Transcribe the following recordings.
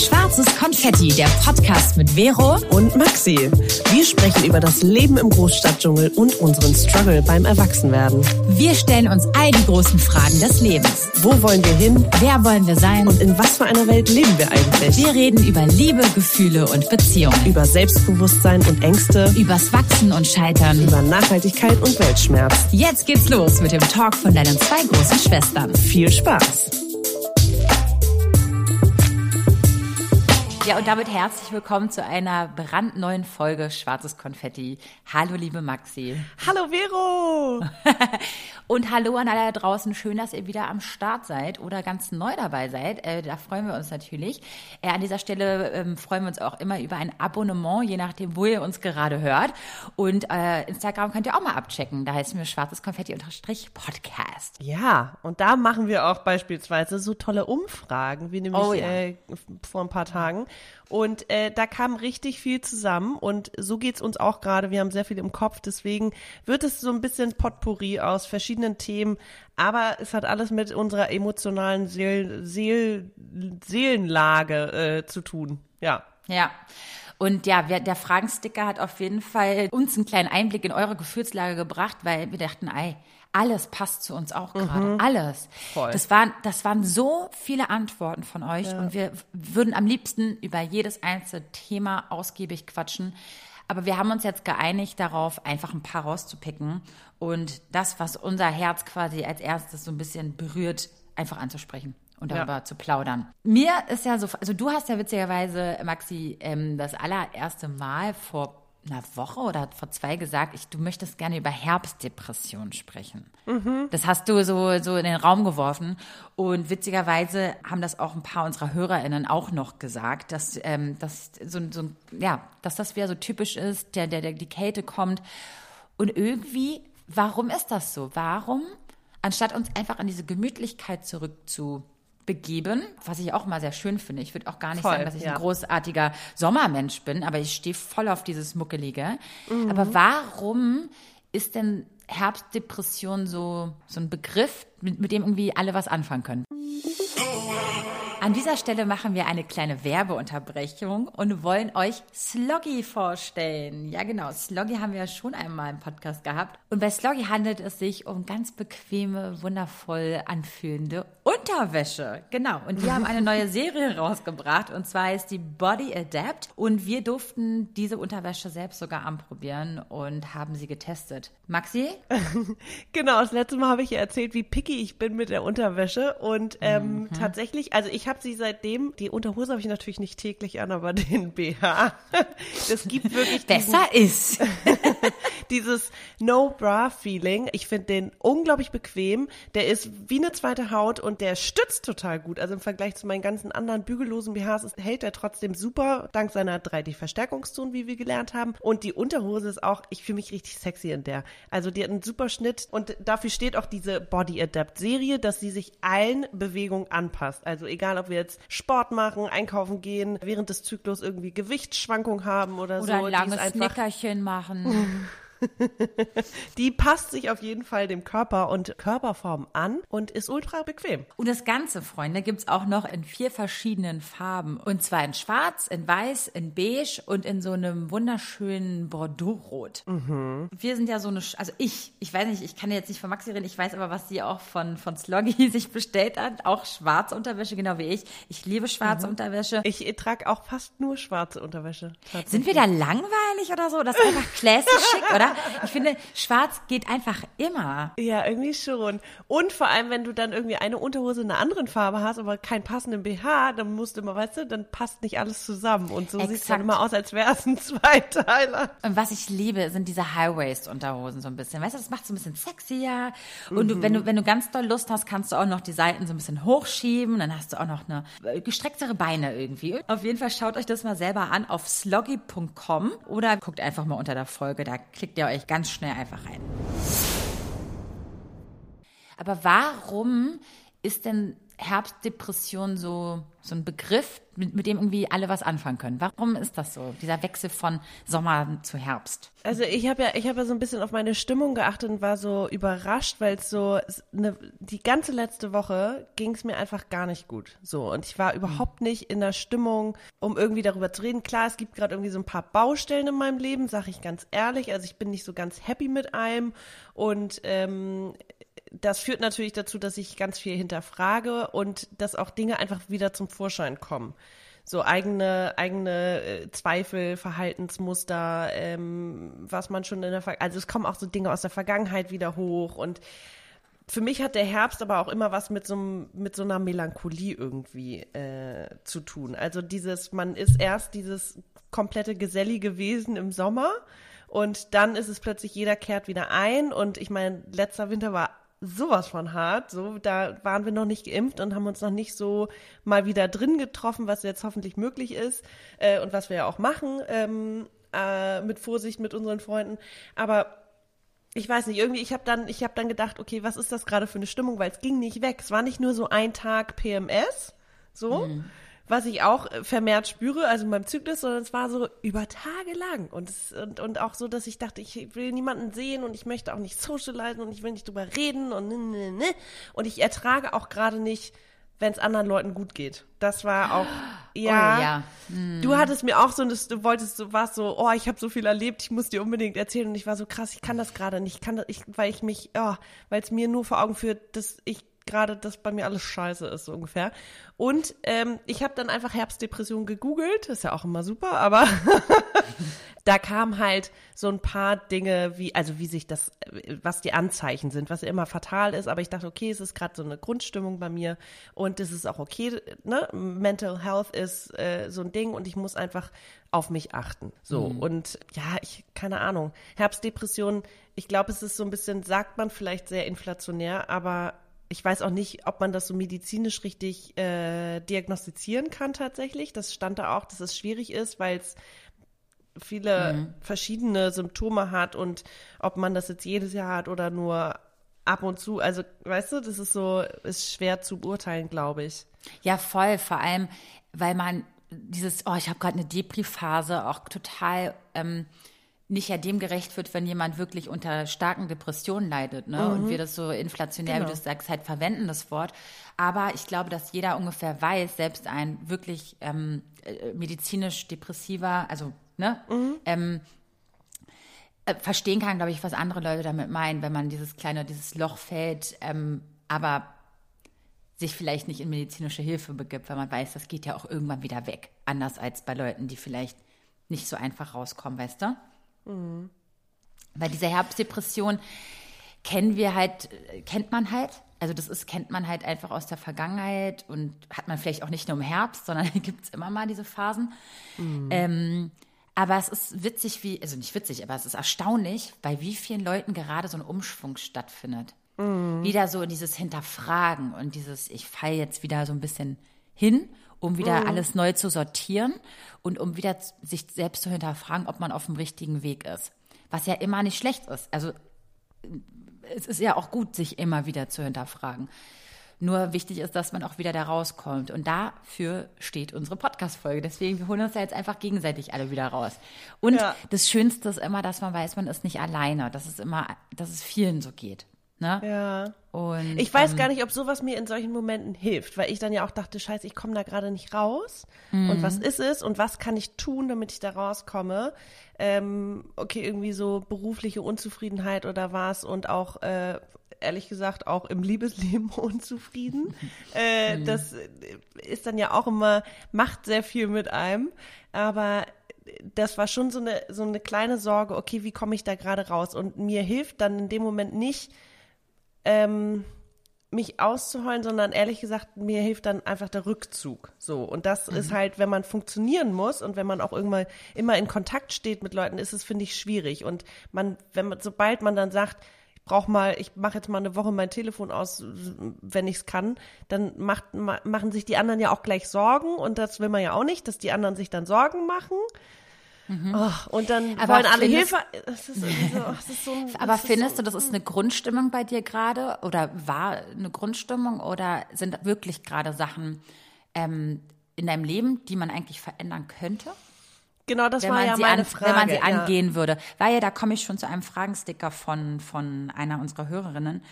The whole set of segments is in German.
Schwarzes Konfetti, der Podcast mit Vero und Maxi. Wir sprechen über das Leben im Großstadtdschungel und unseren Struggle beim Erwachsenwerden. Wir stellen uns all die großen Fragen des Lebens. Wo wollen wir hin? Wer wollen wir sein? Und in was für einer Welt leben wir eigentlich? Wir reden über Liebe, Gefühle und Beziehungen. Über Selbstbewusstsein und Ängste. Übers Wachsen und Scheitern. Über Nachhaltigkeit und Weltschmerz. Jetzt geht's los mit dem Talk von deinen zwei großen Schwestern. Viel Spaß! Ja, und damit herzlich willkommen zu einer brandneuen Folge Schwarzes Konfetti. Hallo, liebe Maxi. Hallo, Vero. und hallo an alle da draußen. Schön, dass ihr wieder am Start seid oder ganz neu dabei seid. Äh, da freuen wir uns natürlich. Äh, an dieser Stelle ähm, freuen wir uns auch immer über ein Abonnement, je nachdem, wo ihr uns gerade hört. Und äh, Instagram könnt ihr auch mal abchecken. Da heißen wir Schwarzes Konfetti-Podcast. Ja, und da machen wir auch beispielsweise so tolle Umfragen, wie nämlich oh, ja. äh, vor ein paar Tagen. Und äh, da kam richtig viel zusammen und so geht's uns auch gerade. Wir haben sehr viel im Kopf, deswegen wird es so ein bisschen Potpourri aus verschiedenen Themen, aber es hat alles mit unserer emotionalen Seel Seel Seelenlage äh, zu tun. Ja. Ja. Und ja, der Fragensticker hat auf jeden Fall uns einen kleinen Einblick in eure Gefühlslage gebracht, weil wir dachten, ey, alles passt zu uns auch gerade. Mhm. Alles. Voll. Das waren, das waren so viele Antworten von euch ja. und wir würden am liebsten über jedes einzelne Thema ausgiebig quatschen. Aber wir haben uns jetzt geeinigt darauf, einfach ein paar rauszupicken und das, was unser Herz quasi als erstes so ein bisschen berührt, einfach anzusprechen und darüber ja. zu plaudern. Mir ist ja so, also du hast ja witzigerweise, Maxi, ähm, das allererste Mal vor einer Woche oder vor zwei gesagt, ich, du möchtest gerne über Herbstdepression sprechen. Mhm. Das hast du so, so in den Raum geworfen. Und witzigerweise haben das auch ein paar unserer HörerInnen auch noch gesagt, dass, ähm, dass, so, so, ja, dass das wieder so typisch ist, der, der, der, die Kälte kommt. Und irgendwie, warum ist das so? Warum, anstatt uns einfach an diese Gemütlichkeit zurückzu begeben, was ich auch mal sehr schön finde. Ich würde auch gar nicht voll, sagen, dass ich ja. ein großartiger Sommermensch bin, aber ich stehe voll auf dieses Muckelige. Mhm. Aber warum ist denn Herbstdepression so, so ein Begriff, mit, mit dem irgendwie alle was anfangen können? An dieser Stelle machen wir eine kleine Werbeunterbrechung und wollen euch Sloggy vorstellen. Ja, genau. Sloggy haben wir ja schon einmal im Podcast gehabt. Und bei Sloggy handelt es sich um ganz bequeme, wundervoll anfühlende Unterwäsche. Genau. Und die haben eine neue Serie rausgebracht und zwar ist die Body Adapt. Und wir durften diese Unterwäsche selbst sogar anprobieren und haben sie getestet. Maxi? genau. Das letzte Mal habe ich ja erzählt, wie picky ich bin mit der Unterwäsche. Und ähm, mhm. tatsächlich, also ich habe sie seitdem, die Unterhose habe ich natürlich nicht täglich an, aber den BH. Das gibt wirklich besser ist. dieses No Bra Feeling. Ich finde den unglaublich bequem. Der ist wie eine zweite Haut und der stützt total gut. Also im Vergleich zu meinen ganzen anderen bügellosen BHs ist, hält er trotzdem super dank seiner 3D-Verstärkungszone, wie wir gelernt haben. Und die Unterhose ist auch, ich fühle mich richtig sexy in der. Also die hat einen super Schnitt und dafür steht auch diese Body Adapt Serie, dass sie sich allen Bewegungen anpasst. Also egal, ob wir jetzt Sport machen, einkaufen gehen, während des Zyklus irgendwie Gewichtsschwankungen haben oder, oder so. Oder ein langes Nickerchen machen. die passt sich auf jeden Fall dem Körper und Körperform an und ist ultra bequem. Und das Ganze, Freunde, gibt es auch noch in vier verschiedenen Farben. Und zwar in schwarz, in weiß, in beige und in so einem wunderschönen Bordeaux-Rot. Mhm. Wir sind ja so eine, also ich, ich weiß nicht, ich kann jetzt nicht von Maxi reden, ich weiß aber, was sie auch von, von Sloggy sich bestellt hat. Auch schwarze Unterwäsche, genau wie ich. Ich liebe schwarze mhm. Unterwäsche. Ich trage auch fast nur schwarze Unterwäsche. Sind wir da langweilig oder so? Das ist einfach classy schick, oder? Ich finde, schwarz geht einfach immer. Ja, irgendwie schon. Und vor allem, wenn du dann irgendwie eine Unterhose in einer anderen Farbe hast, aber keinen passenden BH, dann musst du immer, weißt du, dann passt nicht alles zusammen. Und so sieht es dann immer aus, als wäre es ein Zweiteiler. Und was ich liebe, sind diese High-Waist-Unterhosen so ein bisschen. Weißt du, das macht so ein bisschen sexier. Und mhm. du, wenn, du, wenn du ganz doll Lust hast, kannst du auch noch die Seiten so ein bisschen hochschieben. Dann hast du auch noch eine äh, gestrecktere Beine irgendwie. Auf jeden Fall schaut euch das mal selber an auf sloggy.com oder guckt einfach mal unter der Folge. Da klickt ihr euch ganz schnell einfach rein. Aber warum ist denn Herbstdepression so, so ein Begriff, mit, mit dem irgendwie alle was anfangen können? Warum ist das so, dieser Wechsel von Sommer zu Herbst? Also ich habe ja, ich habe ja so ein bisschen auf meine Stimmung geachtet und war so überrascht, weil es so eine, die ganze letzte Woche ging es mir einfach gar nicht gut. So und ich war überhaupt nicht in der Stimmung, um irgendwie darüber zu reden. Klar, es gibt gerade irgendwie so ein paar Baustellen in meinem Leben, sage ich ganz ehrlich. Also ich bin nicht so ganz happy mit einem und ähm, das führt natürlich dazu, dass ich ganz viel hinterfrage und dass auch Dinge einfach wieder zum Vorschein kommen. So eigene, eigene äh, Zweifel, Verhaltensmuster, ähm, was man schon in der Ver also es kommen auch so Dinge aus der Vergangenheit wieder hoch und für mich hat der Herbst aber auch immer was mit so, mit so einer Melancholie irgendwie äh, zu tun. Also dieses, man ist erst dieses komplette gesellige Wesen im Sommer und dann ist es plötzlich, jeder kehrt wieder ein und ich meine, letzter Winter war sowas von hart. So, da waren wir noch nicht geimpft und haben uns noch nicht so mal wieder drin getroffen, was jetzt hoffentlich möglich ist äh, und was wir ja auch machen ähm, äh, mit Vorsicht mit unseren Freunden. Aber ich weiß nicht, irgendwie, ich habe dann, ich habe dann gedacht, okay, was ist das gerade für eine Stimmung, weil es ging nicht weg. Es war nicht nur so ein Tag PMS, so, mhm was ich auch vermehrt spüre, also in meinem Zyklus, sondern es war so über Tage lang. Und, es, und, und auch so, dass ich dachte, ich will niemanden sehen und ich möchte auch nicht socialisen und ich will nicht drüber reden und ne, ne, ne. Und ich ertrage auch gerade nicht, wenn es anderen Leuten gut geht. Das war auch, ja. Oh, ja. Hm. Du hattest mir auch so, dass du wolltest, du warst so, oh, ich habe so viel erlebt, ich muss dir unbedingt erzählen. Und ich war so krass, ich kann das gerade nicht, ich kann das, ich, weil ich mich, oh, weil es mir nur vor Augen führt, dass ich gerade, dass bei mir alles scheiße ist, so ungefähr. Und ähm, ich habe dann einfach Herbstdepression gegoogelt, ist ja auch immer super, aber da kam halt so ein paar Dinge, wie, also wie sich das, was die Anzeichen sind, was ja immer fatal ist, aber ich dachte, okay, es ist gerade so eine Grundstimmung bei mir und es ist auch okay, ne? Mental Health ist äh, so ein Ding und ich muss einfach auf mich achten. So, mhm. und ja, ich, keine Ahnung, Herbstdepression, ich glaube, es ist so ein bisschen, sagt man vielleicht sehr inflationär, aber ich weiß auch nicht, ob man das so medizinisch richtig äh, diagnostizieren kann tatsächlich. Das stand da auch, dass es schwierig ist, weil es viele mhm. verschiedene Symptome hat und ob man das jetzt jedes Jahr hat oder nur ab und zu. Also, weißt du, das ist so, ist schwer zu beurteilen, glaube ich. Ja, voll. Vor allem, weil man dieses, oh, ich habe gerade eine Depri-Phase auch total ähm, nicht ja dem gerecht wird, wenn jemand wirklich unter starken Depressionen leidet, ne? Mhm. Und wir das so inflationär, genau. wie du sagst, halt verwenden, das Wort. Aber ich glaube, dass jeder ungefähr weiß, selbst ein wirklich ähm, äh, medizinisch depressiver, also, ne? Mhm. Ähm, äh, verstehen kann, glaube ich, was andere Leute damit meinen, wenn man dieses kleine, dieses Loch fällt, ähm, aber sich vielleicht nicht in medizinische Hilfe begibt, weil man weiß, das geht ja auch irgendwann wieder weg. Anders als bei Leuten, die vielleicht nicht so einfach rauskommen, weißt du? Mhm. Weil diese Herbstdepression kennen wir halt, kennt man halt. Also das ist, kennt man halt einfach aus der Vergangenheit und hat man vielleicht auch nicht nur im Herbst, sondern gibt es immer mal diese Phasen. Mhm. Ähm, aber es ist witzig, wie, also nicht witzig, aber es ist erstaunlich, bei wie vielen Leuten gerade so ein Umschwung stattfindet. Mhm. Wieder so dieses Hinterfragen und dieses, ich falle jetzt wieder so ein bisschen hin um wieder mhm. alles neu zu sortieren und um wieder sich selbst zu hinterfragen, ob man auf dem richtigen Weg ist. Was ja immer nicht schlecht ist. Also es ist ja auch gut, sich immer wieder zu hinterfragen. Nur wichtig ist, dass man auch wieder da rauskommt. Und dafür steht unsere Podcast-Folge. Deswegen, wir holen uns da jetzt einfach gegenseitig alle wieder raus. Und ja. das Schönste ist immer, dass man weiß, man ist nicht alleine. Dass es immer, dass es vielen so geht. Ne? Ja. Und, ich weiß ähm, gar nicht, ob sowas mir in solchen Momenten hilft, weil ich dann ja auch dachte, scheiße, ich komme da gerade nicht raus. Mhm. Und was ist es und was kann ich tun, damit ich da rauskomme? Ähm, okay, irgendwie so berufliche Unzufriedenheit oder was und auch äh, ehrlich gesagt auch im Liebesleben unzufrieden. Äh, mhm. Das ist dann ja auch immer, macht sehr viel mit einem. Aber das war schon so eine, so eine kleine Sorge, okay, wie komme ich da gerade raus? Und mir hilft dann in dem Moment nicht, ähm, mich auszuheulen, sondern ehrlich gesagt, mir hilft dann einfach der Rückzug. So. Und das mhm. ist halt, wenn man funktionieren muss und wenn man auch irgendwann immer in Kontakt steht mit Leuten, ist es, finde ich, schwierig. Und man, wenn man, sobald man dann sagt, ich brauche mal, ich mache jetzt mal eine Woche mein Telefon aus, wenn ich es kann, dann macht, machen sich die anderen ja auch gleich Sorgen und das will man ja auch nicht, dass die anderen sich dann Sorgen machen. Mhm. Oh, und dann aber wollen alle Hilfe. Das ist so, das ist so ein, aber findest so, du, das ist eine Grundstimmung bei dir gerade oder war eine Grundstimmung oder sind wirklich gerade Sachen ähm, in deinem Leben, die man eigentlich verändern könnte? Genau, das war ja meine an, Frage. Wenn man sie ja. angehen würde. Weil da komme ich schon zu einem Fragensticker von, von einer unserer Hörerinnen.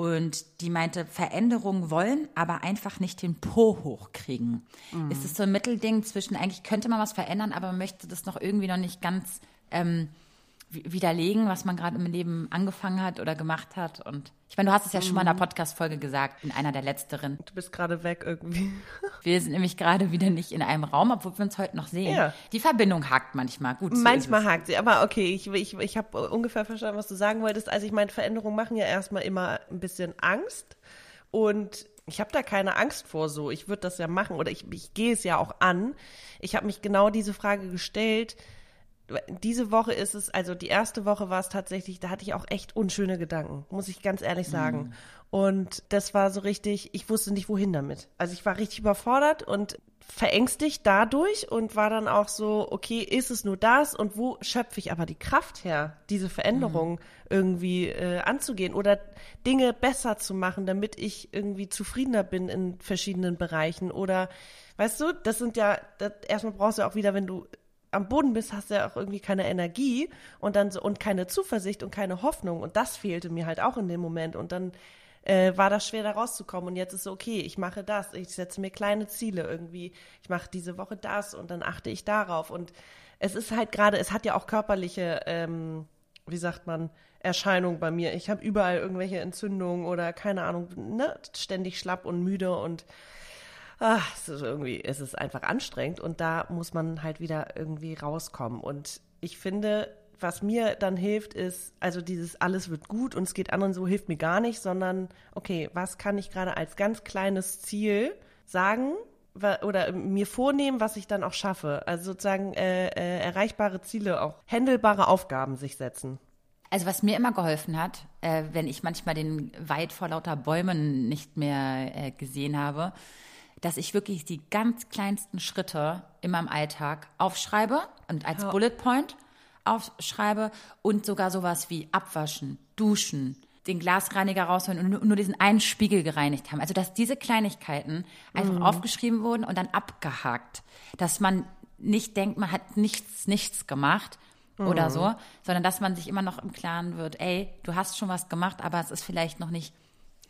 Und die meinte, Veränderungen wollen, aber einfach nicht den Po hochkriegen. Mhm. Ist es so ein Mittelding zwischen, eigentlich könnte man was verändern, aber man möchte das noch irgendwie noch nicht ganz ähm, widerlegen, was man gerade im Leben angefangen hat oder gemacht hat. Und ich meine, du hast es ja schon mal in einer mhm. Podcast-Folge gesagt, in einer der letzteren. Du bist gerade weg irgendwie. Wir sind nämlich gerade wieder nicht in einem Raum, obwohl wir uns heute noch sehen. Ja. Die Verbindung hakt manchmal. Gut. So manchmal hakt sie, aber okay, ich, ich, ich habe ungefähr verstanden, was du sagen wolltest. Also ich meine, Veränderungen machen ja erstmal immer ein bisschen Angst. Und ich habe da keine Angst vor so. Ich würde das ja machen oder ich, ich gehe es ja auch an. Ich habe mich genau diese Frage gestellt diese Woche ist es, also die erste Woche war es tatsächlich, da hatte ich auch echt unschöne Gedanken, muss ich ganz ehrlich sagen. Mhm. Und das war so richtig, ich wusste nicht, wohin damit. Also ich war richtig überfordert und verängstigt dadurch und war dann auch so, okay, ist es nur das und wo schöpfe ich aber die Kraft her, diese Veränderung mhm. irgendwie äh, anzugehen oder Dinge besser zu machen, damit ich irgendwie zufriedener bin in verschiedenen Bereichen oder weißt du, das sind ja, das, erstmal brauchst du auch wieder, wenn du am Boden bist, hast du ja auch irgendwie keine Energie und dann so und keine Zuversicht und keine Hoffnung. Und das fehlte mir halt auch in dem Moment. Und dann äh, war das schwer, da rauszukommen. Und jetzt ist so, okay, ich mache das, ich setze mir kleine Ziele irgendwie, ich mache diese Woche das und dann achte ich darauf. Und es ist halt gerade, es hat ja auch körperliche, ähm, wie sagt man, Erscheinungen bei mir. Ich habe überall irgendwelche Entzündungen oder keine Ahnung, ne, ständig schlapp und müde und ach, es ist irgendwie, es ist einfach anstrengend und da muss man halt wieder irgendwie rauskommen. Und ich finde, was mir dann hilft, ist, also dieses alles wird gut und es geht anderen so, hilft mir gar nicht, sondern okay, was kann ich gerade als ganz kleines Ziel sagen oder mir vornehmen, was ich dann auch schaffe? Also sozusagen äh, äh, erreichbare Ziele, auch händelbare Aufgaben sich setzen. Also was mir immer geholfen hat, äh, wenn ich manchmal den Wald vor lauter Bäumen nicht mehr äh, gesehen habe, dass ich wirklich die ganz kleinsten Schritte in meinem Alltag aufschreibe und als ja. Bullet Point aufschreibe und sogar sowas wie abwaschen, duschen, den Glasreiniger rausholen und nur diesen einen Spiegel gereinigt haben. Also dass diese Kleinigkeiten einfach mhm. aufgeschrieben wurden und dann abgehakt. Dass man nicht denkt, man hat nichts, nichts gemacht mhm. oder so, sondern dass man sich immer noch im Klaren wird, ey, du hast schon was gemacht, aber es ist vielleicht noch nicht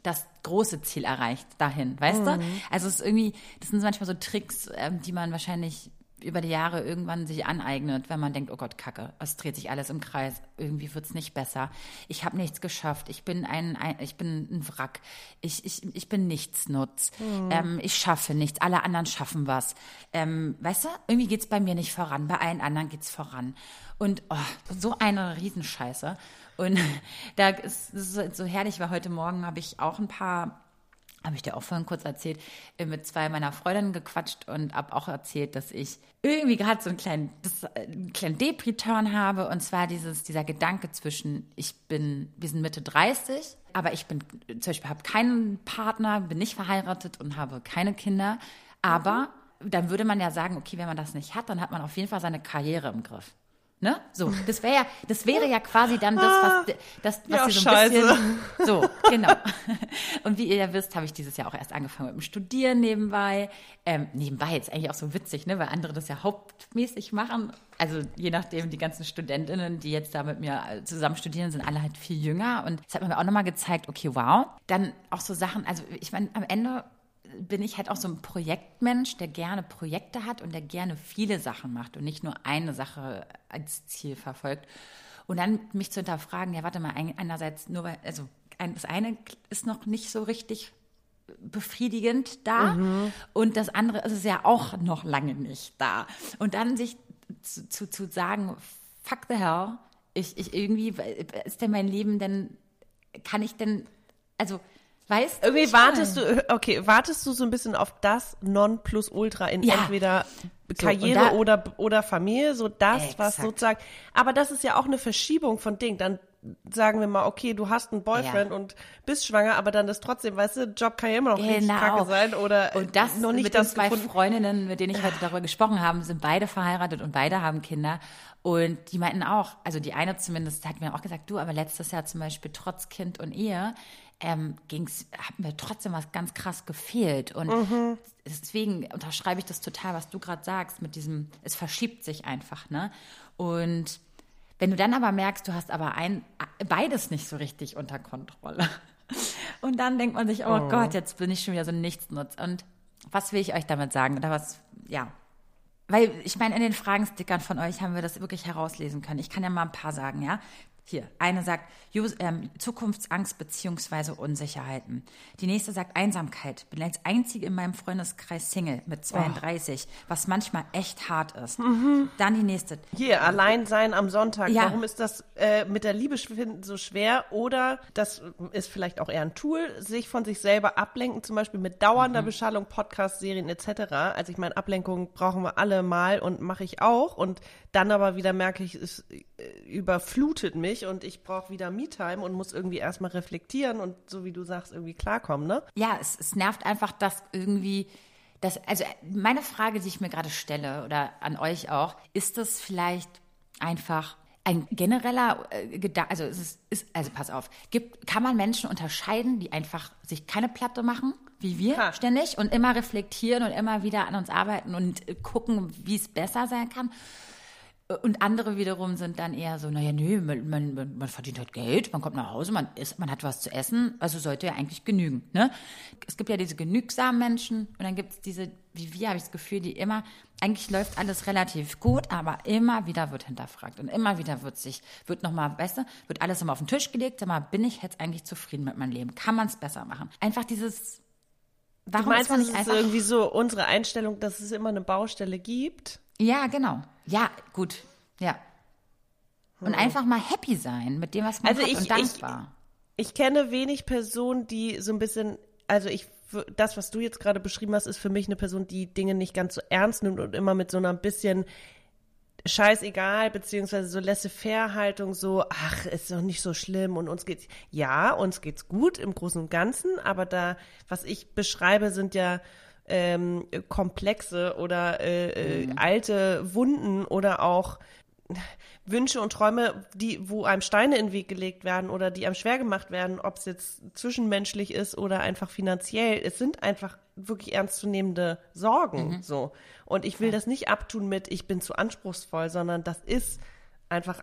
das große Ziel erreicht dahin, weißt mhm. du? Also es ist irgendwie, das sind manchmal so Tricks, ähm, die man wahrscheinlich über die Jahre irgendwann sich aneignet, wenn man denkt, oh Gott, Kacke, es dreht sich alles im Kreis, irgendwie wird's nicht besser. Ich habe nichts geschafft, ich bin ein, ein, ich bin ein Wrack, ich, ich, ich bin Nichtsnutz, mhm. ähm, ich schaffe nichts, alle anderen schaffen was. Ähm, weißt du, irgendwie geht's bei mir nicht voran, bei allen anderen geht's voran. Und oh, so eine Riesenscheiße. Und da ist es so herrlich, weil heute Morgen habe ich auch ein paar habe ich dir auch vorhin kurz erzählt, äh, mit zwei meiner Freundinnen gequatscht und habe auch erzählt, dass ich irgendwie gerade so einen kleinen, das, äh, einen kleinen Dep-Return habe. Und zwar dieses, dieser Gedanke zwischen, ich bin, wir sind Mitte 30, aber ich bin, zum Beispiel habe keinen Partner, bin nicht verheiratet und habe keine Kinder, aber dann würde man ja sagen, okay, wenn man das nicht hat, dann hat man auf jeden Fall seine Karriere im Griff. Ne? So, das wäre ja, das wäre ja quasi dann das, was, das, was ja, so ein bisschen, so, genau. Und wie ihr ja wisst, habe ich dieses Jahr auch erst angefangen mit dem Studieren nebenbei. Ähm, nebenbei jetzt eigentlich auch so witzig, ne, weil andere das ja hauptmäßig machen. Also je nachdem, die ganzen Studentinnen, die jetzt da mit mir zusammen studieren, sind alle halt viel jünger. Und das hat mir auch nochmal gezeigt, okay, wow. Dann auch so Sachen, also ich meine, am Ende bin ich halt auch so ein Projektmensch, der gerne Projekte hat und der gerne viele Sachen macht und nicht nur eine Sache als Ziel verfolgt. Und dann mich zu hinterfragen, ja, warte mal, einerseits nur weil, also das eine ist noch nicht so richtig befriedigend da mhm. und das andere ist es ja auch noch lange nicht da. Und dann sich zu, zu, zu sagen, fuck the hell, ich, ich irgendwie, ist denn mein Leben denn, kann ich denn, also Weißt du? Irgendwie wartest du, okay, wartest du so ein bisschen auf das Nonplusultra in ja. entweder Karriere so, da, oder, oder Familie, so das, Exakt. was sozusagen, aber das ist ja auch eine Verschiebung von Ding. Dann sagen wir mal, okay, du hast einen Boyfriend Ja. und bist schwanger, aber dann ist trotzdem, weißt du, Job kann ja immer noch richtig Genau. kacke sein oder Und das noch nicht mit den das zwei gefunden. Freundinnen, mit denen ich heute darüber gesprochen habe, sind beide verheiratet und beide haben Kinder. Und die meinten auch, also die eine zumindest hat mir auch gesagt, du, aber letztes Jahr zum Beispiel trotz Kind und Ehe ähm, ging's, hat mir trotzdem was ganz krass gefehlt. Und Mhm. deswegen unterschreibe ich das total, was du gerade sagst, mit diesem, es verschiebt sich einfach, ne? Und wenn du dann aber merkst, du hast aber ein, beides nicht so richtig unter Kontrolle. Und dann denkt man sich, oh, Gott, jetzt bin ich schon wieder so ein Nichtsnutz. Und was will ich euch damit sagen? Oder was, ja. Weil ich meine, in den Fragenstickern von euch haben wir das wirklich herauslesen können. Ich kann ja mal ein paar sagen, ja. Hier, eine sagt ähm, Zukunftsangst beziehungsweise Unsicherheiten. Die nächste sagt Einsamkeit. Bin als einzige in meinem Freundeskreis Single mit 32, was manchmal echt hart ist. Dann die nächste. Hier, allein sein am Sonntag. Ja. Warum ist das äh, mit der Liebe finden so schwer? Oder das ist vielleicht auch eher ein Tool, sich von sich selber ablenken, zum Beispiel mit dauernder Beschallung, Podcasts, Serien etc. Also ich meine, Ablenkung brauchen wir alle mal und mache ich auch. Und dann aber wieder merke ich, es äh, überflutet mich und ich brauche wieder Me-Time und muss irgendwie erstmal reflektieren und so wie du sagst, irgendwie klarkommen, ne? ja, es, es nervt einfach, dass irgendwie, das, also meine Frage, die ich mir gerade stelle oder an euch auch, ist das vielleicht einfach ein genereller äh, Gedanke, also es ist, ist, also pass auf, gibt, kann man Menschen unterscheiden, die einfach sich keine Platte machen, wie wir Ha. ständig und immer reflektieren und immer wieder an uns arbeiten und äh, gucken, wie es besser sein kann? Und andere wiederum sind dann eher so, naja, nö, man, man, man verdient halt Geld, man kommt nach Hause, man isst, man hat was zu essen, also sollte ja eigentlich genügen. Ne? Es gibt ja diese genügsamen Menschen und dann gibt es diese, wie wir, habe ich das Gefühl, die immer, eigentlich läuft alles relativ gut, aber immer wieder wird hinterfragt und immer wieder wird sich, wird nochmal, weißt du, wird alles immer auf den Tisch gelegt, sag mal, bin ich jetzt eigentlich zufrieden mit meinem Leben? Kann man es besser machen? Einfach dieses, warum Du meinst, ist man nicht ist einfach... irgendwie so unsere Einstellung, dass es immer eine Baustelle gibt? Ja, genau. Ja, gut. Ja. Und einfach mal happy sein mit dem, was man Also hat ich- und ich- dankbar. Ich kenne wenig Personen, die so ein bisschen, also ich, das, was du jetzt gerade beschrieben hast, ist für mich eine Person, die Dinge nicht ganz so ernst nimmt und immer mit so einer bisschen scheißegal, beziehungsweise so laissez-faire-Haltung, so, ach, ist doch nicht so schlimm und uns geht's, ja, uns geht's gut im Großen und Ganzen, aber da, was ich beschreibe, sind ja ähm, komplexe oder äh, äh, alte Wunden oder auch Wünsche und Träume, die, wo einem Steine in den Weg gelegt werden oder die einem schwer gemacht werden, ob es jetzt zwischenmenschlich ist oder einfach finanziell. Es sind einfach wirklich ernstzunehmende Sorgen, so. Und ich will das nicht abtun mit, ich bin zu anspruchsvoll, sondern das ist einfach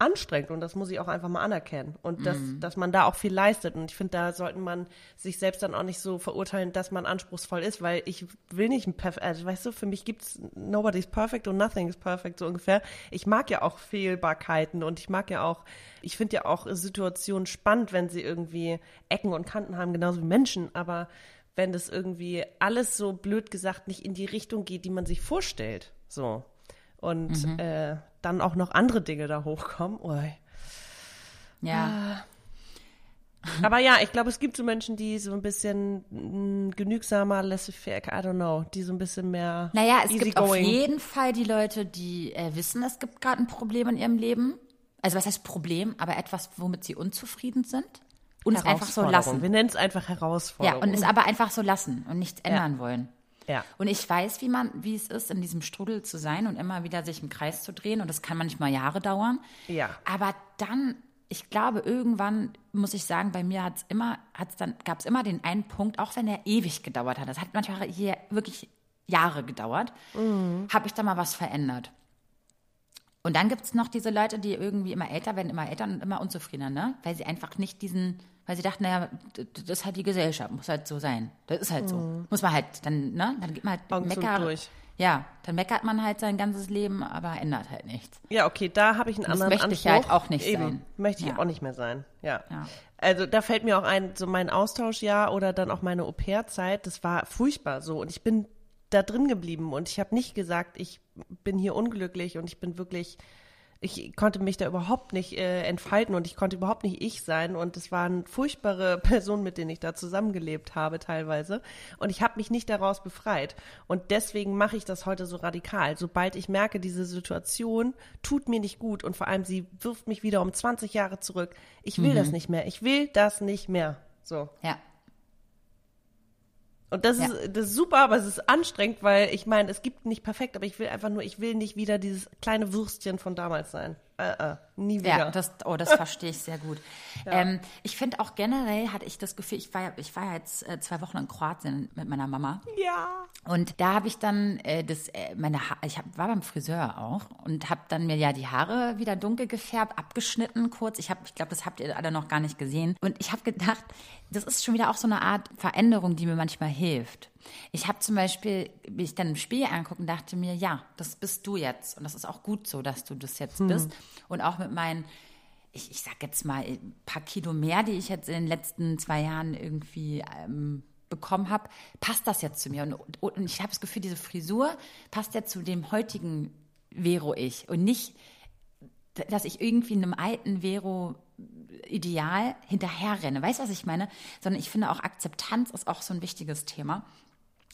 anstrengend und das muss ich auch einfach mal anerkennen und dass, dass man da auch viel leistet und ich finde, da sollte man sich selbst dann auch nicht so verurteilen, dass man anspruchsvoll ist, weil ich will nicht ein perfekt, also weißt du, für mich gibt's nobody's perfect und nothing is perfect so ungefähr. Ich mag ja auch Fehlbarkeiten und ich mag ja auch, ich finde ja auch Situationen spannend, wenn sie irgendwie Ecken und Kanten haben, genauso wie Menschen, aber wenn das irgendwie alles so blöd gesagt nicht in die Richtung geht, die man sich vorstellt, so und äh, dann auch noch andere Dinge da hochkommen. Ui. Ja. Aber ja, ich glaube, es gibt so Menschen, die so ein bisschen mh, genügsamer, laissez-faire, I don't know, die so ein bisschen mehr Naja, es gibt auf jeden Fall die Leute, die äh, wissen, es gibt gerade ein Problem in ihrem Leben. Also was heißt Problem, aber etwas, womit sie unzufrieden sind. Und es einfach so lassen. Wir nennen es einfach Ja, Herausforderung. und es aber einfach so lassen und nichts ändern wollen. Ja. Und ich weiß, wie man, wie es ist, in diesem Strudel zu sein und immer wieder sich im Kreis zu drehen. Und das kann manchmal Jahre dauern. Ja. Aber dann, ich glaube, irgendwann muss ich sagen, bei mir hat's immer, hat's dann, gab es immer den einen Punkt, auch wenn er ewig gedauert hat. Das hat manchmal hier wirklich Jahre gedauert, habe ich da mal was verändert. Und dann gibt es noch diese Leute, die irgendwie immer älter werden, immer älter und immer unzufriedener, ne? Weil sie einfach nicht diesen, weil sie dachten, naja, das ist halt die Gesellschaft, muss halt so sein. Das ist halt so. Muss man halt, dann, ne? Dann geht man halt Augen zu und mecker. durch. Ja, dann meckert man halt sein ganzes Leben, aber ändert halt nichts. Ja, okay, da habe ich einen Das anderen möchte Anspruch. ich halt auch nicht Eben, sein. Möchte ich Ja. auch nicht mehr sein. Ja. Ja. Also da fällt mir auch ein, so mein Austauschjahr oder dann auch meine Au-pair-Zeit, das war furchtbar so. Und ich bin da drin geblieben und ich habe nicht gesagt, ich bin hier unglücklich und ich bin wirklich ich konnte mich da überhaupt nicht äh, entfalten und ich konnte überhaupt nicht ich sein und es waren furchtbare Personen, mit denen ich da zusammengelebt habe teilweise und ich habe mich nicht daraus befreit und deswegen mache ich das heute so radikal. Sobald ich merke, diese Situation tut mir nicht gut und vor allem sie wirft mich wieder um 20 Jahre zurück. Ich will mhm. das nicht mehr. Ich will das nicht mehr. So. Ja. Und das, ja. ist, das ist super, aber es ist anstrengend, weil ich meine, es gibt nicht perfekt, aber ich will einfach nur, ich will nicht wieder dieses kleine Würstchen von damals sein. Äh, äh, nie wieder. Ja, das, oh, das verstehe ich sehr gut. Ja. Ähm, ich finde auch generell hatte ich das Gefühl, ich war, ich war jetzt äh, zwei Wochen in Kroatien mit meiner Mama. Ja. Und da habe ich dann äh, das, äh, meine ha ich hab, war beim Friseur auch und habe dann mir ja die Haare wieder dunkel gefärbt, abgeschnitten kurz. Ich habe, ich glaube, das habt ihr alle noch gar nicht gesehen. Und ich habe gedacht, das ist schon wieder auch so eine Art Veränderung, die mir manchmal hilft. Ich habe zum Beispiel, wie ich dann im Spiel angucken, dachte mir, ja, das bist du jetzt. Und das ist auch gut so, dass du das jetzt hm. bist. Und auch mit meinen, ich, ich sag jetzt mal, ein paar Kilo mehr, die ich jetzt in den letzten zwei Jahren irgendwie ähm, bekommen habe, passt das jetzt zu mir. Und, und ich habe das Gefühl, diese Frisur passt ja zu dem heutigen Vero-Ich. Und nicht, dass ich irgendwie in einem alten Vero Ideal hinterherrenne. Weißt du, was ich meine? Sondern ich finde auch Akzeptanz ist auch so ein wichtiges Thema.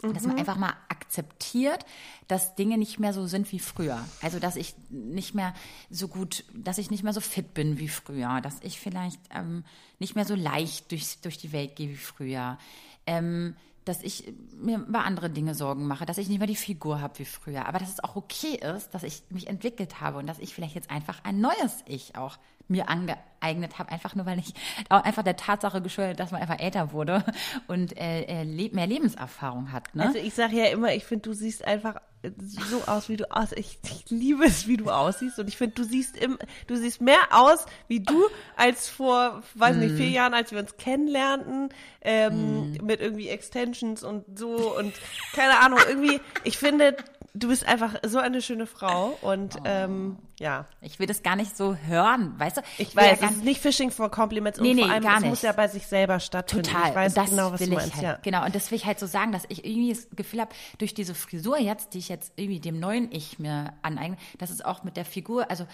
Mhm. Dass man mhm. einfach mal akzeptiert, dass Dinge nicht mehr so sind wie früher. Also, dass ich nicht mehr so gut, dass ich nicht mehr so fit bin wie früher, dass ich vielleicht ähm, nicht mehr so leicht durch, durch die Welt gehe wie früher. Ähm, dass ich mir über andere Dinge Sorgen mache, dass ich nicht mehr die Figur habe wie früher, aber dass es auch okay ist, dass ich mich entwickelt habe und dass ich vielleicht jetzt einfach ein neues Ich auch mir angeeignet habe, einfach nur weil ich auch einfach der Tatsache geschuldet, dass man einfach älter wurde und äh, äh mehr Lebenserfahrung hat. Ne? Also ich sage ja immer, ich finde, du siehst einfach so aus, wie du aus. Ich, ich liebe es, wie du aussiehst und ich finde, du siehst im, du siehst mehr aus wie du als vor, weiß nicht, vier mm. Jahren, als wir uns kennenlernten, ähm, mm. mit irgendwie Extensions und so und keine Ahnung, irgendwie. Ich finde, du bist einfach so eine schöne Frau und oh. ähm, ja. Ich will das gar nicht so hören, weißt du? Ich, ich weiß, ja es ist nicht Fishing for Compliments nee, und nee, vor allem, gar es nicht. muss ja bei sich selber stattfinden. Total. Ich weiß das genau, was will du meinst. Halt, ja. Genau, und das will ich halt so sagen, dass ich irgendwie das Gefühl habe, durch diese Frisur jetzt, die ich jetzt irgendwie dem neuen Ich mir aneigne, dass es auch mit der Figur, also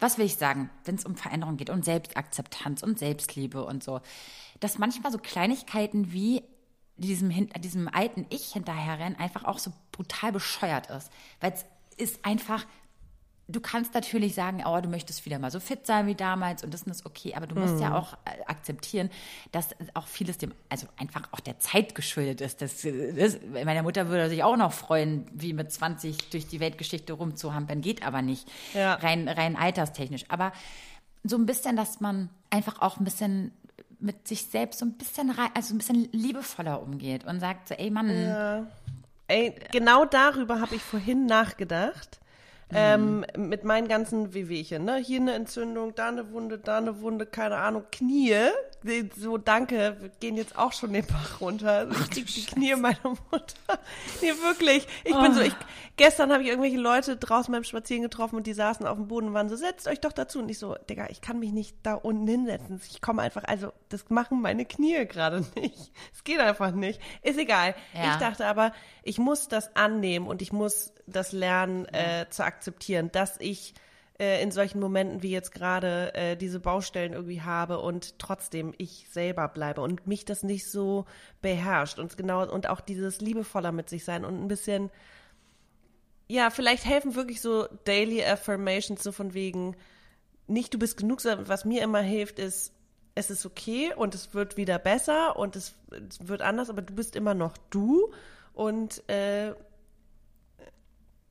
was will ich sagen, wenn es um Veränderung geht und Selbstakzeptanz und Selbstliebe und so, dass manchmal so Kleinigkeiten wie diesem, diesem alten Ich hinterherrennen einfach auch so brutal bescheuert ist. Weil es ist einfach, du kannst natürlich sagen, oh, du möchtest wieder mal so fit sein wie damals und das ist okay, aber du musst mhm. ja auch äh, akzeptieren, dass auch vieles dem, also einfach auch der Zeit geschuldet ist. Das, das, meine Mutter würde sich auch noch freuen, wie mit 20 durch die Weltgeschichte rumzuhampeln, geht aber nicht. Ja. Rein, rein alterstechnisch. Aber so ein bisschen, dass man einfach auch ein bisschen mit sich selbst so ein bisschen, also ein bisschen liebevoller umgeht und sagt so, ey Mann, ja Ey, genau darüber habe ich vorhin nachgedacht. Ähm, mit meinen ganzen Wehwehchen, ne? Hier eine Entzündung, da eine Wunde, da eine Wunde, keine Ahnung, Knie. So, danke, wir gehen jetzt auch schon den Bach runter. Ich krieg die Knie meiner Mutter. Nee, wirklich. Ich oh. bin so, ich, gestern habe ich irgendwelche Leute draußen beim Spazieren getroffen und die saßen auf dem Boden und waren so, setzt euch doch dazu. Und ich so, Digga, ich kann mich nicht da unten hinsetzen. Ich komme einfach, also, das machen meine Knie gerade nicht. Es geht einfach nicht. Ist egal. Ja. Ich dachte aber, ich muss das annehmen und ich muss das lernen äh, zu akzeptieren, dass ich äh, in solchen Momenten wie jetzt gerade äh, diese Baustellen irgendwie habe und trotzdem ich selber bleibe und mich das nicht so beherrscht und genau und auch dieses liebevoller mit sich sein und ein bisschen ja, vielleicht helfen wirklich so Daily Affirmations so von wegen nicht du bist genug, was mir immer hilft ist es ist okay und es wird wieder besser und es, es wird anders, aber du bist immer noch du und äh,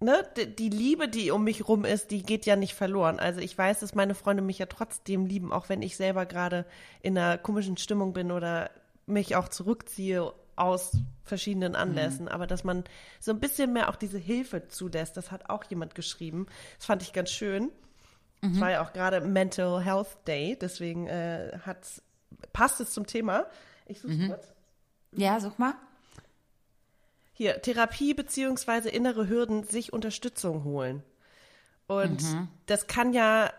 ne, die Liebe, die um mich rum ist, die geht ja nicht verloren. Also ich weiß, dass meine Freunde mich ja trotzdem lieben, auch wenn ich selber gerade in einer komischen Stimmung bin oder mich auch zurückziehe aus verschiedenen Anlässen, mhm. aber dass man so ein bisschen mehr auch diese Hilfe zulässt, das hat auch jemand geschrieben. Das fand ich ganz schön. Es mhm. war ja auch gerade Mental Health Day, deswegen äh, passt es zum Thema. Ich suche mhm. kurz. Ja, such mal. Hier, Therapie beziehungsweise innere Hürden, sich Unterstützung holen. Und mhm. das kann ja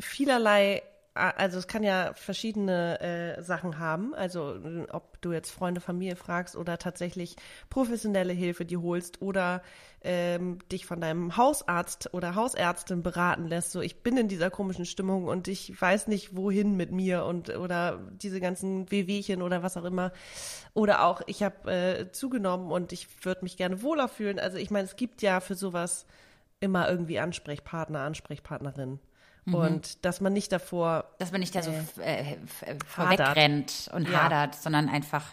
vielerlei also es kann ja verschiedene äh, Sachen haben. Also ob du jetzt Freunde, Familie fragst oder tatsächlich professionelle Hilfe die holst oder ähm, dich von deinem Hausarzt oder Hausärztin beraten lässt. So, ich bin in dieser komischen Stimmung und ich weiß nicht, wohin mit mir und oder diese ganzen Wehwehchen oder was auch immer. Oder auch, ich habe äh, zugenommen und ich würde mich gerne wohler fühlen. Also ich meine, es gibt ja für sowas immer irgendwie Ansprechpartner, Ansprechpartnerin. Mhm. Und dass man nicht davor. Dass man nicht da so äh, äh vorwegrennt und ja. hadert, sondern einfach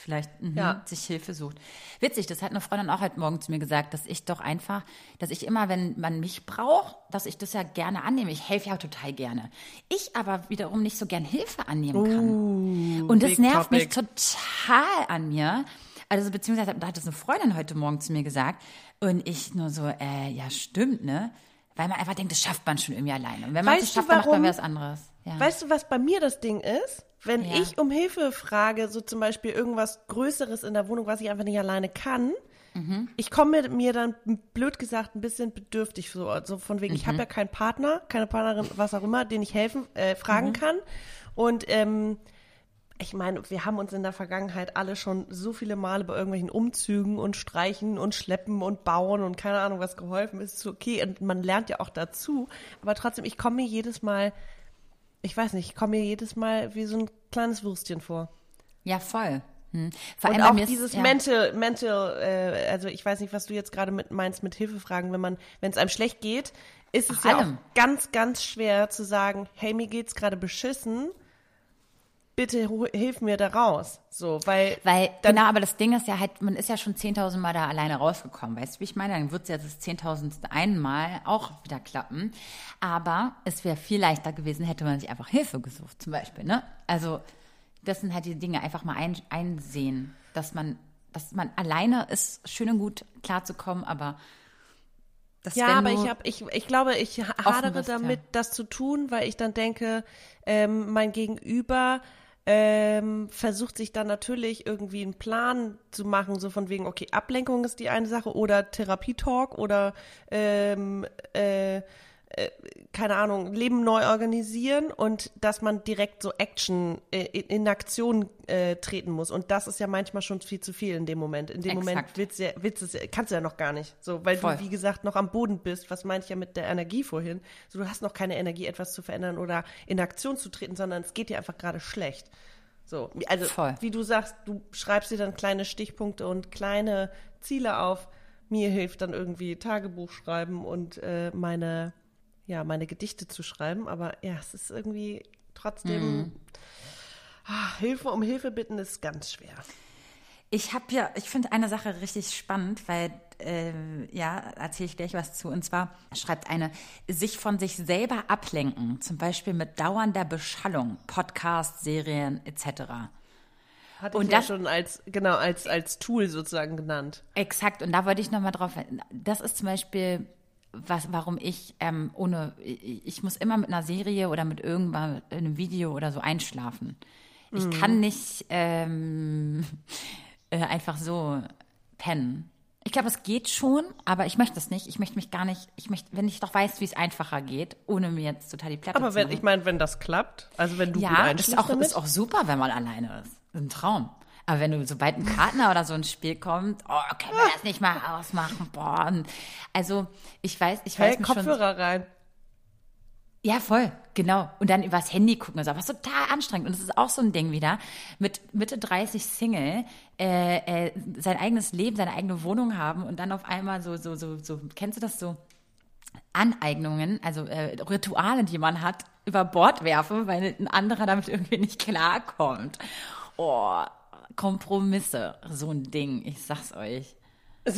vielleicht mh, ja. sich Hilfe sucht. Witzig, das hat eine Freundin auch heute Morgen zu mir gesagt, dass ich doch einfach, dass ich immer, wenn man mich braucht, dass ich das ja gerne annehme. Ich helfe ja total gerne. Ich aber wiederum nicht so gern Hilfe annehmen kann. Uh, und das nervt topic. mich total an mir. Also beziehungsweise da hat das eine Freundin heute Morgen zu mir gesagt und ich nur so, äh, ja stimmt, ne? Weil man einfach denkt, das schafft man schon irgendwie alleine. Und wenn man es schafft, dann macht man was anderes. Ja. Weißt du, was bei mir das Ding ist? Wenn ja. ich um Hilfe frage, so zum Beispiel irgendwas Größeres in der Wohnung, was ich einfach nicht alleine kann, mhm. ich komme mir dann, blöd gesagt, ein bisschen bedürftig so. Also von wegen, mhm. ich habe ja keinen Partner, keine Partnerin, was auch immer, den ich helfen, äh, fragen mhm. kann. Und ähm, ich meine, wir haben uns in der Vergangenheit alle schon so viele Male bei irgendwelchen Umzügen und Streichen und Schleppen und Bauen und keine Ahnung was geholfen. Ist okay und man lernt ja auch dazu. Aber trotzdem, ich komme mir jedes Mal, ich weiß nicht, ich komme mir jedes Mal wie so ein kleines Würstchen vor. Ja, voll. Hm. Vor und auch dieses ja. mental, mental, äh, also ich weiß nicht, was du jetzt gerade mit meinst mit Hilfefragen, wenn man, wenn es einem schlecht geht, ist es Ach, ja allem. auch ganz, ganz schwer zu sagen, hey, mir geht's gerade beschissen bitte hilf mir da raus. So, weil. Weil, genau, aber das Ding ist ja halt, man ist ja schon 10.000 Mal da alleine rausgekommen. Weißt du, wie ich meine? Dann wird es ja das 10.000. einmal auch wieder klappen. Aber es wäre viel leichter gewesen, hätte man sich einfach Hilfe gesucht, zum Beispiel, ne? Also, das sind halt die Dinge, einfach mal ein, einsehen, dass man, dass man alleine ist, schön und gut klarzukommen, aber das, ja, aber ich habe, ich, ich glaube, ich hadere bist, damit, ja. das zu tun, weil ich dann denke, ähm, mein Gegenüber ähm, versucht sich dann natürlich irgendwie einen Plan zu machen, so von wegen, okay, Ablenkung ist die eine Sache oder Therapietalk oder ähm, äh, keine Ahnung, Leben neu organisieren und dass man direkt so Action äh, in Aktion äh, treten muss. Und das ist ja manchmal schon viel zu viel in dem Moment. In dem Exakt. Moment willst du, ja, willst du, kannst du ja noch gar nicht. So, weil Voll. du, wie gesagt, noch am Boden bist. Was meinte ich ja mit der Energie vorhin? So, du hast noch keine Energie, etwas zu verändern oder in Aktion zu treten, sondern es geht dir einfach gerade schlecht. So, also Voll. wie du sagst, du schreibst dir dann kleine Stichpunkte und kleine Ziele auf. Mir hilft dann irgendwie Tagebuch schreiben und äh, meine ja, meine Gedichte zu schreiben. Aber ja, es ist irgendwie trotzdem, mhm. ach, Hilfe um Hilfe bitten ist ganz schwer. Ich habe ja, ich finde eine Sache richtig spannend, weil äh, ja, erzähle ich gleich was zu. Und zwar schreibt eine, sich von sich selber ablenken, zum Beispiel mit dauernder Beschallung, Podcast, Serien etc. Hatte und ich das, ja schon als, genau, als, als Tool sozusagen genannt. Exakt, und da wollte ich nochmal drauf, das ist zum Beispiel was, warum ich ähm, ohne, ich, muss immer mit einer Serie oder mit irgendwas, einem Video oder so einschlafen. Ich mhm. kann nicht ähm, äh, einfach so pennen. Ich glaube, es geht schon, aber ich möchte es nicht. Ich möchte mich gar nicht, ich möchte, wenn ich doch weiß, wie es einfacher geht, ohne mir jetzt total die Platte aber zu wenn, ich meine, wenn das klappt, also wenn du ja, gut einschläfst ist auch, damit? ist auch super, wenn man alleine ist. Ein Traum. Aber wenn du sobald ein Partner oder so ins Spiel kommt, oh, können wir das nicht mal ausmachen? Boah. Also ich weiß, ich weiß hey, Kopfhörer schon, rein. Ja, voll, genau. Und dann übers Handy gucken und so, was total anstrengend. Und es ist auch so ein Ding wieder, mit Mitte 30 Single, äh, äh, sein eigenes Leben, seine eigene Wohnung haben und dann auf einmal so, so, so, so, kennst du das so? Aneignungen, also äh, Rituale, die man hat, über Bord werfen, weil ein anderer damit irgendwie nicht klarkommt. Oh, Kompromisse, so ein Ding, ich sag's euch.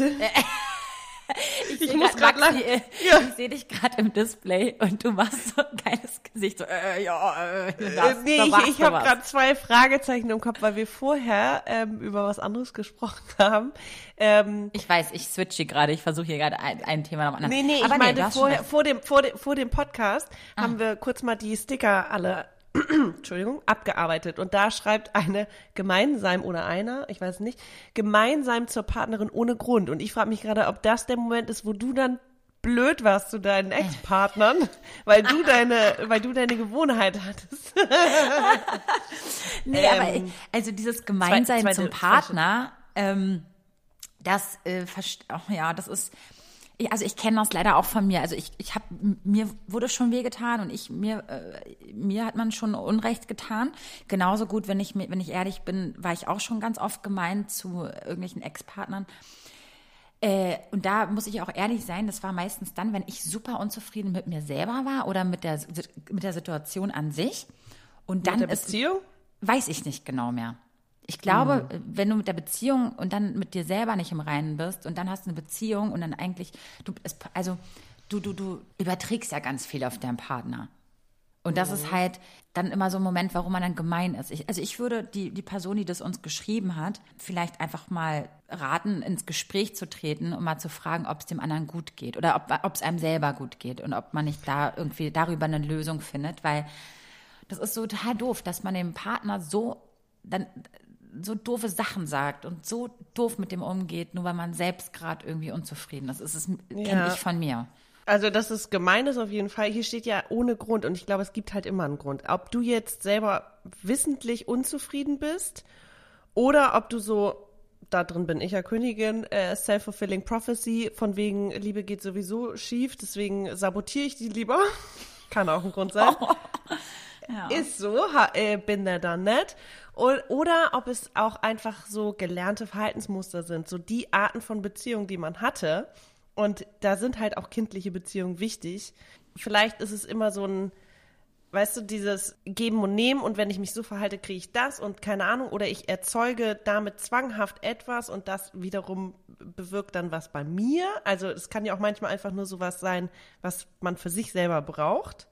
Ich, ich muss gerade lachen. Ja. Ich sehe dich gerade im Display und du machst so ein geiles Gesicht. So, äh, ja, äh, das, nee, ich, ich habe gerade zwei Fragezeichen im Kopf, weil wir vorher ähm, über was anderes gesprochen haben. Ähm, ich weiß, ich switche gerade. Ich versuche hier gerade ein, ein Thema nach dem anderen. Nee, nee, Aber ich meine, vorher, vor, dem, vor, dem, vor dem Podcast ah. haben wir kurz mal die Sticker alle Entschuldigung, abgearbeitet. Und da schreibt eine gemeinsam oder einer, ich weiß nicht, gemeinsam zur Partnerin ohne Grund. Und ich frage mich gerade, ob das der Moment ist, wo du dann blöd warst zu deinen Ex-Partnern, weil du deine, weil du deine Gewohnheit hattest. nee, ähm, aber also dieses Gemeinsein zwei, zum Partner, ähm, das, äh, oh, ja, das ist, also ich kenne das leider auch von mir. Also ich, ich habe mir wurde schon wehgetan und ich mir äh, mir hat man schon Unrecht getan. Genauso gut, wenn ich wenn ich ehrlich bin, war ich auch schon ganz oft gemeint zu irgendwelchen Ex-Partnern. Äh, und da muss ich auch ehrlich sein, das war meistens dann, wenn ich super unzufrieden mit mir selber war oder mit der, mit der Situation an sich. Und dann mit der Beziehung? Ist, weiß ich nicht genau mehr. Ich glaube, mhm. wenn du mit der Beziehung und dann mit dir selber nicht im Reinen bist und dann hast du eine Beziehung und dann eigentlich, du, also du, du, du überträgst ja ganz viel auf deinen Partner. Und das mhm. ist halt dann immer so ein Moment, warum man dann gemein ist. Ich, also ich würde die, die Person, die das uns geschrieben hat, vielleicht einfach mal raten, ins Gespräch zu treten und mal zu fragen, ob es dem anderen gut geht oder ob es einem selber gut geht und ob man nicht da irgendwie darüber eine Lösung findet, weil das ist so total doof, dass man dem Partner so dann so doofe Sachen sagt und so doof mit dem umgeht, nur weil man selbst gerade irgendwie unzufrieden ist. Das ist, ja. kenne ich von mir. Also, dass es gemein ist auf jeden Fall. Hier steht ja ohne Grund und ich glaube, es gibt halt immer einen Grund. Ob du jetzt selber wissentlich unzufrieden bist oder ob du so, da drin bin ich ja Königin, äh, self-fulfilling prophecy, von wegen Liebe geht sowieso schief, deswegen sabotiere ich die lieber. Kann auch ein Grund sein. Oh. Ja. Ist so, äh, bin der dann nicht. Oder ob es auch einfach so gelernte Verhaltensmuster sind, so die Arten von Beziehungen, die man hatte, und da sind halt auch kindliche Beziehungen wichtig. Vielleicht ist es immer so ein, weißt du, dieses Geben und Nehmen und wenn ich mich so verhalte, kriege ich das und keine Ahnung. Oder ich erzeuge damit zwanghaft etwas und das wiederum bewirkt dann was bei mir. Also es kann ja auch manchmal einfach nur sowas sein, was man für sich selber braucht.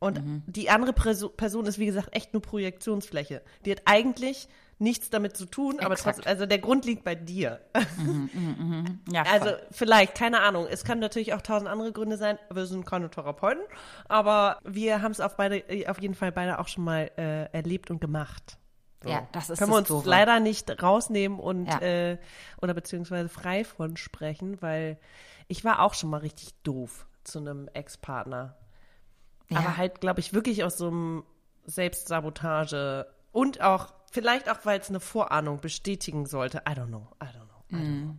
Und mhm. die andere Person ist, wie gesagt, echt nur Projektionsfläche. Die hat eigentlich nichts damit zu tun, aber trotzdem, also der Grund liegt bei dir. Mhm, mh, mh. Ja, also vielleicht, keine Ahnung. Es kann natürlich auch tausend andere Gründe sein. Wir sind keine Therapeuten, aber wir haben es auf beide, auf jeden Fall beide auch schon mal äh, erlebt und gemacht. So. Ja, das ist Können wir uns Doofe. leider nicht rausnehmen und ja. äh, oder beziehungsweise frei von sprechen, weil ich war auch schon mal richtig doof zu einem Ex-Partner. Ja. Aber halt, glaube ich, wirklich aus so einem Selbstsabotage und auch Vielleicht auch, weil es eine Vorahnung bestätigen sollte. I don't know. I don't know. I don't mhm. know.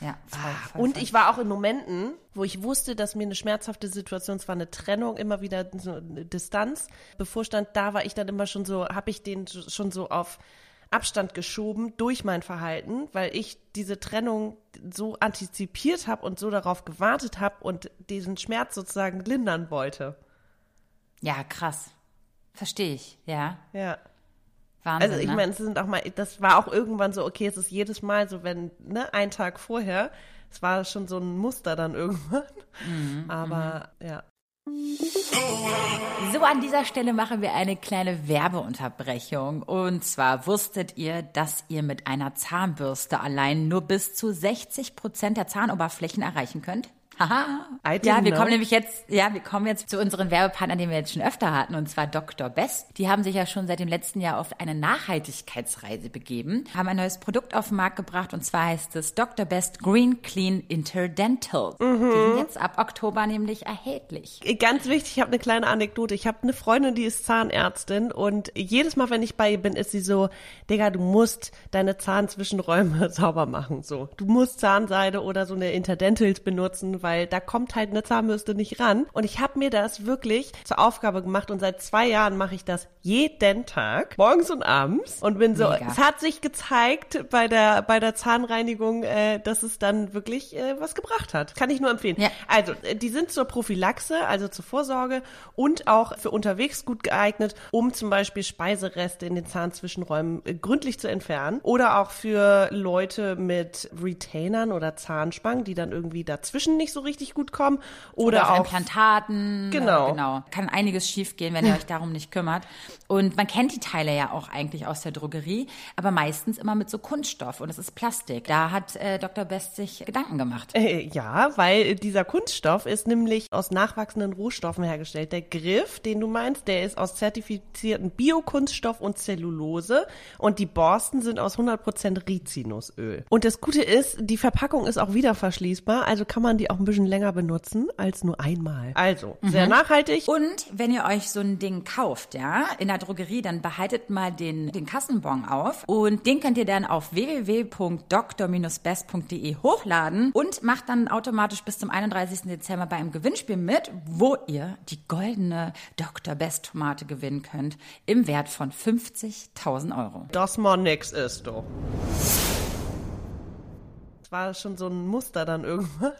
Ja, voll, ah, voll, und ich war auch in Momenten, wo ich wusste, dass mir eine schmerzhafte Situation, zwar eine Trennung, immer wieder so eine Distanz bevorstand, da war ich dann immer schon so, habe ich den schon so auf Abstand geschoben durch mein Verhalten, weil ich diese Trennung so antizipiert habe und so darauf gewartet habe und diesen Schmerz sozusagen lindern wollte. Ja, krass. Verstehe ich, ja. Ja. Wahnsinn, also ich ne? meine, es sind auch mal, das war auch irgendwann so, okay, es ist jedes Mal so, wenn, ne, ein Tag vorher, es war schon so ein Muster dann irgendwann. Mhm, Aber mhm. ja. So, an dieser Stelle machen wir eine kleine Werbeunterbrechung. Und zwar wusstet ihr, dass ihr mit einer Zahnbürste allein nur bis zu 60 Prozent der Zahnoberflächen erreichen könnt? Haha. Ja, wir know. kommen nämlich jetzt, ja, wir kommen jetzt zu unseren Werbepartnern, den wir jetzt schon öfter hatten, und zwar Dr. Best. Die haben sich ja schon seit dem letzten Jahr auf eine Nachhaltigkeitsreise begeben, haben ein neues Produkt auf den Markt gebracht, und zwar heißt es Dr. Best Green Clean Interdental. Mhm. Die sind jetzt ab Oktober nämlich erhältlich. Ganz wichtig, ich habe eine kleine Anekdote. Ich habe eine Freundin, die ist Zahnärztin, und jedes Mal, wenn ich bei ihr bin, ist sie so, Digga, du musst deine Zahnzwischenräume sauber machen, so. Du musst Zahnseide oder so eine Interdentals benutzen, weil da kommt halt eine Zahnbürste nicht ran. Und ich habe mir das wirklich zur Aufgabe gemacht und seit zwei Jahren mache ich das jeden Tag, morgens und abends. Und bin so, Mega. es hat sich gezeigt bei der, bei der Zahnreinigung, äh, dass es dann wirklich äh, was gebracht hat. Kann ich nur empfehlen. Ja. Also, äh, die sind zur Prophylaxe, also zur Vorsorge und auch für unterwegs gut geeignet, um zum Beispiel Speisereste in den Zahnzwischenräumen äh, gründlich zu entfernen. Oder auch für Leute mit Retainern oder Zahnspangen, die dann irgendwie dazwischen nicht so richtig gut kommen. Oder, oder auch Implantaten. Genau. Äh, genau. Kann einiges schiefgehen, wenn ihr euch darum nicht kümmert. Und man kennt die Teile ja auch eigentlich aus der Drogerie, aber meistens immer mit so Kunststoff und es ist Plastik. Da hat äh, Dr. Best sich Gedanken gemacht. Äh, ja, weil dieser Kunststoff ist nämlich aus nachwachsenden Rohstoffen hergestellt. Der Griff, den du meinst, der ist aus zertifizierten Biokunststoff und Zellulose und die Borsten sind aus 100% Rizinusöl. Und das Gute ist, die Verpackung ist auch wieder verschließbar, also kann man die auch ein bisschen länger benutzen als nur einmal. Also, sehr nachhaltig. Und wenn ihr euch so ein Ding kauft, ja, in der Drogerie, dann behaltet mal den, den Kassenbon auf und den könnt ihr dann auf www.dr-best.de hochladen und macht dann automatisch bis zum 31. Dezember bei einem Gewinnspiel mit, wo ihr die goldene Dr. Best Tomate gewinnen könnt im Wert von 50.000 Euro. Das mal nix ist, doch. War schon so ein Muster dann irgendwann.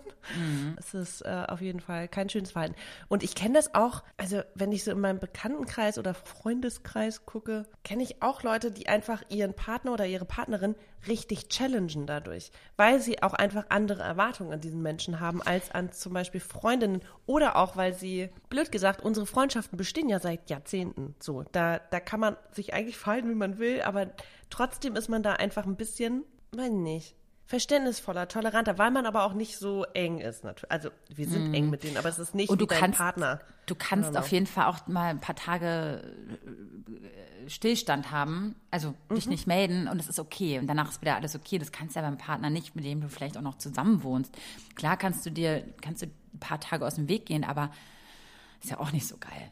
Es ist äh, auf jeden Fall kein schönes Verhalten. Und ich kenne das auch, also wenn ich so in meinem Bekanntenkreis oder Freundeskreis gucke, kenne ich auch Leute, die einfach ihren Partner oder ihre Partnerin richtig challengen dadurch, weil sie auch einfach andere Erwartungen an diesen Menschen haben als an zum Beispiel Freundinnen oder auch, weil sie, blöd gesagt, unsere Freundschaften bestehen ja seit Jahrzehnten so. Da, da kann man sich eigentlich verhalten, wie man will, aber trotzdem ist man da einfach ein bisschen, weiß nicht, verständnisvoller, toleranter, weil man aber auch nicht so eng ist. Also wir sind eng mit denen, aber es ist nicht Und du dein kannst, Partner. du kannst Genau. auf jeden Fall auch mal ein paar Tage äh, Stillstand haben, also dich nicht melden und es ist okay und danach ist wieder alles okay. Das kannst du ja beim Partner nicht, mit dem du vielleicht auch noch zusammen wohnst. Klar kannst du dir, kannst du ein paar Tage aus dem Weg gehen, aber ist ja auch nicht so geil.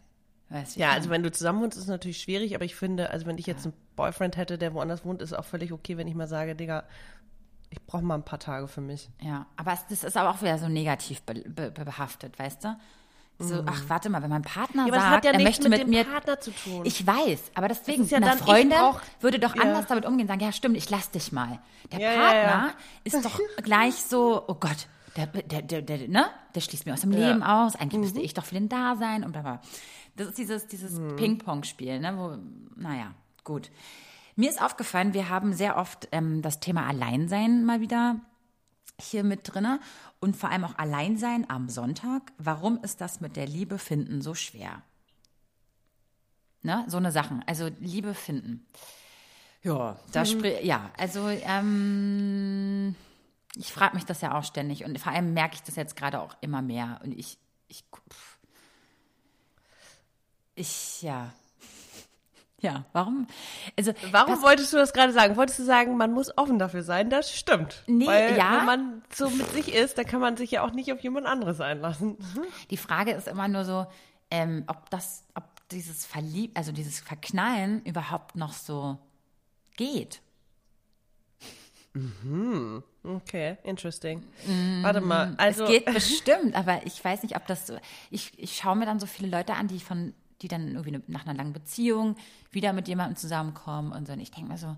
Weißt du, Ja, also wenn du zusammen wohnst, ist es natürlich schwierig, aber ich finde, also wenn ich jetzt einen Boyfriend hätte, der woanders wohnt, ist auch völlig okay, wenn ich mal sage, Digga, ich brauche mal ein paar Tage für mich. Ja, aber es, das ist aber auch wieder so negativ be, be, behaftet, weißt du? So, ach, warte mal, wenn mein Partner Mhm. Ja, sagt, hat ja er möchte mit mit, dem mir. Partner zu tun. Ich weiß, aber deswegen, ja eine Freundin brauch- würde doch Ja. anders damit umgehen, sagen, ja, stimmt, ich lass dich mal. Der Partner ja. ist doch gleich so, oh Gott, der, der, der, der, ne? der schließt mir aus dem Ja. Mhm. Leben aus, eigentlich müsste ich doch für den da sein und bla bla. Das ist dieses, dieses Ping-Pong-Spiel, ne? Wo, naja, gut. Mir ist aufgefallen, wir haben sehr oft ähm, das Thema Alleinsein mal wieder hier mit drinne und vor allem auch Alleinsein am Sonntag. Warum ist das mit der Liebe finden so schwer? Ne? So eine Sachen. Also Liebe finden. Ja, da spri- ja, also ähm, ich frage mich das ja auch ständig und vor allem merke ich das jetzt gerade auch immer mehr und ich ich pff. ich ja ja, warum? Also Warum das- wolltest du das gerade sagen? Wolltest du sagen, man muss offen dafür sein? Das stimmt. Nee, Weil ja. wenn man so mit sich ist, dann kann man sich ja auch nicht auf jemand anderes einlassen. Die Frage ist immer nur so, ähm, ob das, ob dieses Verlieb, also dieses Verknallen überhaupt noch so geht. Okay, interesting. Warte mal, also es geht bestimmt, aber ich weiß nicht, ob das so. Ich, ich schaue mir dann so viele Leute an, die von, die dann irgendwie ne- nach einer langen Beziehung wieder mit jemandem zusammenkommen und so. Und ich denke mir so,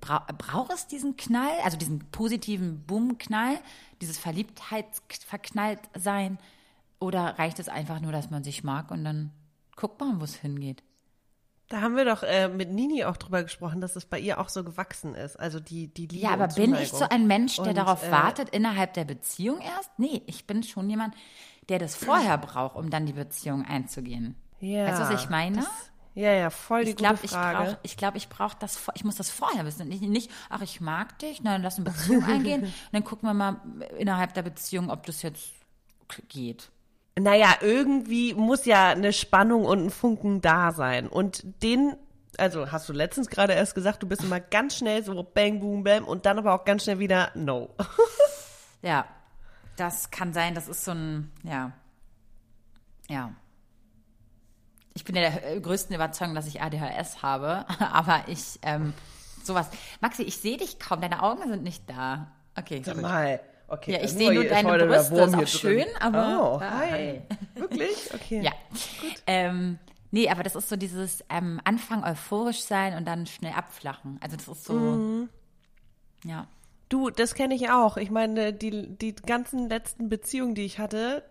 bra braucht es diesen Knall, also diesen positiven Boom-Knall, dieses Verliebtheitsverknallt sein? Oder reicht es einfach nur, dass man sich mag und dann guckt man, wo es hingeht? da haben wir doch äh, mit Nini auch drüber gesprochen, dass es bei ihr auch so gewachsen ist. Also die, die Liebe Ja, aber bin ich so ein Mensch, der Und, darauf äh, wartet, innerhalb der Beziehung erst? Nee, ich bin schon jemand, der das vorher braucht, um dann die Beziehung einzugehen. Ja, weißt du, was ich meine? Das, ja, ja, voll die ich glaube, gute ich Frage. ich glaube, ich brauche das, ich muss das vorher wissen. Nicht, nicht, ach, ich mag dich, dann lass eine Beziehung eingehen. Und dann gucken wir mal innerhalb der Beziehung, ob das jetzt geht. Naja, irgendwie muss ja eine Spannung und ein Funken da sein. Und den, also hast du letztens gerade erst gesagt, du bist immer ganz schnell so bang, boom, bam und dann aber auch ganz schnell wieder no. Ja, das kann sein, das ist so ein, ja, ja. Ich bin ja der größten Überzeugung, dass ich ADHS habe, aber ich, ähm, sowas. Maxi, ich sehe dich kaum, deine Augen sind nicht da. Okay, gut. Mal. Okay. Ja, ich also sehe nur deine Brüste, ist auch schön, drin. aber- Oh, hi. hi. Wirklich? Okay. Ja. Ähm, nee, aber das ist so dieses ähm, Anfang euphorisch sein und dann schnell abflachen. Also das ist so, Mhm. ja. Du, das kenne ich auch. Ich meine, die, die ganzen letzten Beziehungen, die ich hatte,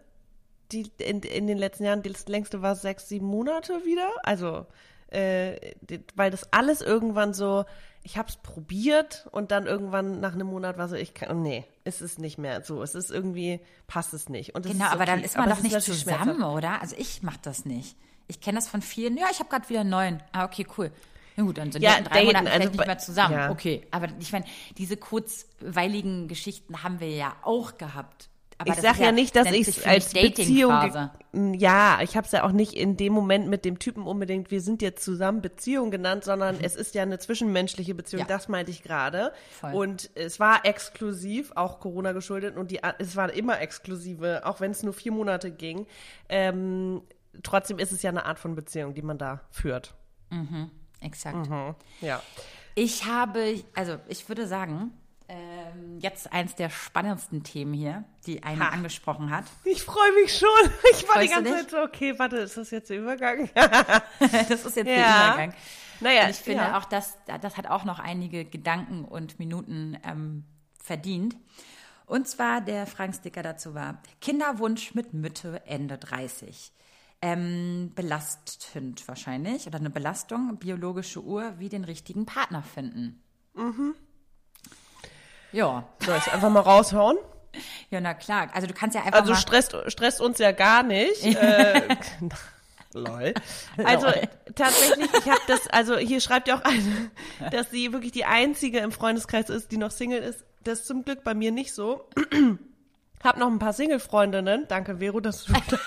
die in, in den letzten Jahren, das längste war sechs, sieben Monate wieder. Also, äh, weil das alles irgendwann so, ich habe es probiert und dann irgendwann nach einem Monat war so, ich kann, nee, ist es nicht mehr so. Es ist irgendwie, passt es nicht. Genau, ist aber dann okay. ist man Aber doch nicht zusammen, oder? Also ich mach das nicht. Ich kenne das von vielen. Ja, ich habe gerade wieder einen neuen. Ah, okay, cool. Na gut, dann sind Ja, wir in drei daten, Monaten also nicht mehr zusammen. ja. Okay, aber ich meine, diese kurzweiligen Geschichten haben wir ja auch gehabt. aber ich sage ist ja nicht, dass ich es als Beziehung. Ja, ich habe es ja auch nicht in dem Moment mit dem Typen unbedingt, wir sind jetzt zusammen Beziehung genannt, sondern es ist ja eine zwischenmenschliche Beziehung, Mhm. Ja. das meinte ich gerade. Und es war exklusiv, auch Corona geschuldet und die, es war immer exklusive, auch wenn es nur vier Monate ging. Ähm, trotzdem ist es ja eine Art von Beziehung, die man da führt. Exakt. Ja. Ich habe, also ich würde sagen, ähm, jetzt eins der spannendsten Themen hier, die eine Ha. angesprochen hat. Ich freue mich schon. Ich war die Freust du ganze? Zeit so, okay, warte, ist das jetzt der Übergang? das ist jetzt der Ja. Übergang. naja, Und ich finde ja. auch, das, das hat auch noch einige Gedanken und Minuten ähm, verdient. Und zwar der Fragensticker dazu war, Kinderwunsch mit Mitte, Ende 30. Ähm, belastend wahrscheinlich oder eine Belastung, biologische Uhr, wie den richtigen Partner finden. Mhm. Ja, Soll ich einfach mal raushauen? ja, na klar. Also du kannst ja einfach Also mal... stresst, stresst uns ja gar nicht. äh, lol. Also Lol. tatsächlich, ich habe das, also hier schreibt ja auch eine, dass sie wirklich die einzige im Freundeskreis ist, die noch Single ist. Das ist zum Glück bei mir nicht so. Hab noch ein paar Single-Freundinnen. Danke, Vero, dass du da bist.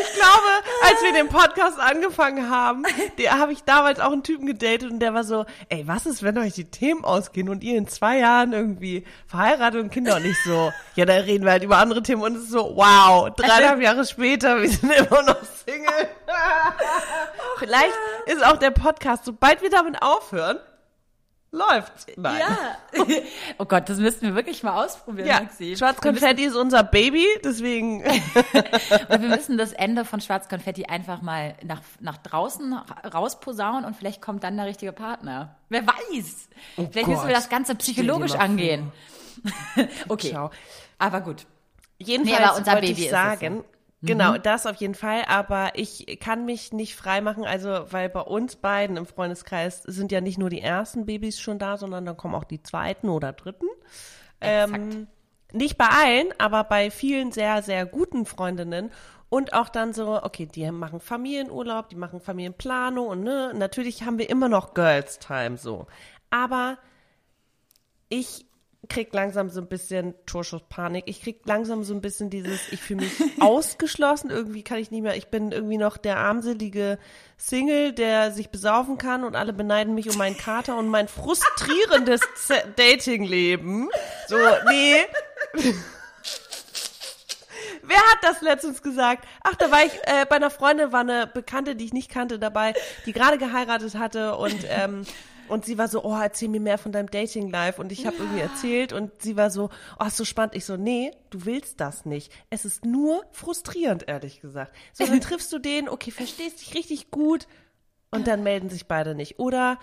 Ich glaube, als wir den Podcast angefangen haben, der habe ich damals auch einen Typen gedatet und der war so, ey, was ist, wenn euch die Themen ausgehen und ihr in zwei Jahren irgendwie verheiratet und Kinder und nicht so, ja, da reden wir halt über andere Themen und es ist so, wow, dreieinhalb Jahre später, wir sind immer noch Single. Vielleicht ist auch der Podcast, sobald wir damit aufhören, läuft. Nein. Ja. oh Gott, das müssten wir wirklich mal ausprobieren, Ja, Maxi. Schwarzkonfetti ist unser Baby, deswegen Und wir müssen das Ende von Schwarzkonfetti einfach mal nach, nach draußen rausposaunen und vielleicht kommt dann der richtige Partner. Wer weiß. vielleicht müssen wir Gott. das Ganze psychologisch angehen. okay. Ciao. Aber gut. Jedenfalls Nee, aber unser wollte Baby ich ist es, Mhm. genau, das auf jeden Fall, aber ich kann mich nicht frei machen, also weil bei uns beiden im Freundeskreis sind ja nicht nur die ersten Babys schon da, sondern dann kommen auch die zweiten oder dritten. Ähm, nicht bei allen, aber bei vielen sehr, sehr guten Freundinnen. Und auch dann so, okay, die machen Familienurlaub, die machen Familienplanung und ne, natürlich haben wir immer noch Girls Time so. Aber ich krieg langsam so ein bisschen Torschusspanik. Ich krieg langsam so ein bisschen dieses, ich fühle mich ausgeschlossen. Irgendwie kann ich nicht mehr, ich bin irgendwie noch der armselige Single, der sich besaufen kann und alle beneiden mich um meinen Kater und mein frustrierendes Datingleben. So, nee. Wer hat das letztens gesagt? Ach, da war ich äh, bei einer Freundin, war eine Bekannte, die ich nicht kannte, dabei, die gerade geheiratet hatte und ähm, und sie war so, oh, erzähl mir mehr von deinem Dating Life und ich habe irgendwie erzählt und sie war so, oh, ist so spannend. Ich so, nee, du willst das nicht. Es ist nur frustrierend, ehrlich gesagt. So, dann triffst du den, okay, verstehst dich richtig gut und dann melden sich beide nicht. Oder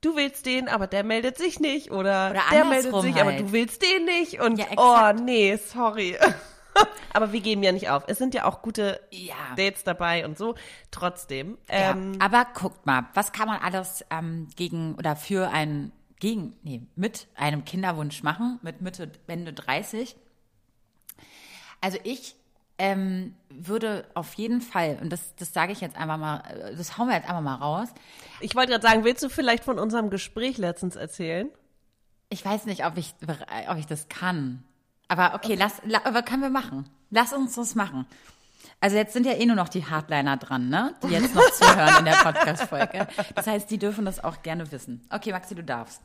du willst den, aber der meldet sich nicht. Oder, Oder der meldet sich, aber halt. du willst den nicht. Und Ja, oh, nee, sorry. aber wir geben ja nicht auf. Es sind ja auch gute Ja. Dates dabei und so. Trotzdem. Ja, Ähm, aber guckt mal, was kann man alles ähm, gegen oder für einen, gegen, nee, mit einem Kinderwunsch machen, mit Mitte, Ende 30? Also ich ähm, würde auf jeden Fall, und das, das sage ich jetzt einfach mal, äh, das hauen wir jetzt einfach mal raus. ich wollte gerade sagen, willst du vielleicht von unserem Gespräch letztens erzählen? Ich weiß nicht, ob ich, ob ich das kann. Aber okay, lass, la, aber können wir machen. Lass uns das machen. Also jetzt sind ja eh nur noch die Hardliner dran, ne? Die jetzt noch zuhören in der Podcast-Folge. Das heißt, die dürfen das auch gerne wissen. Okay, Maxi, du darfst.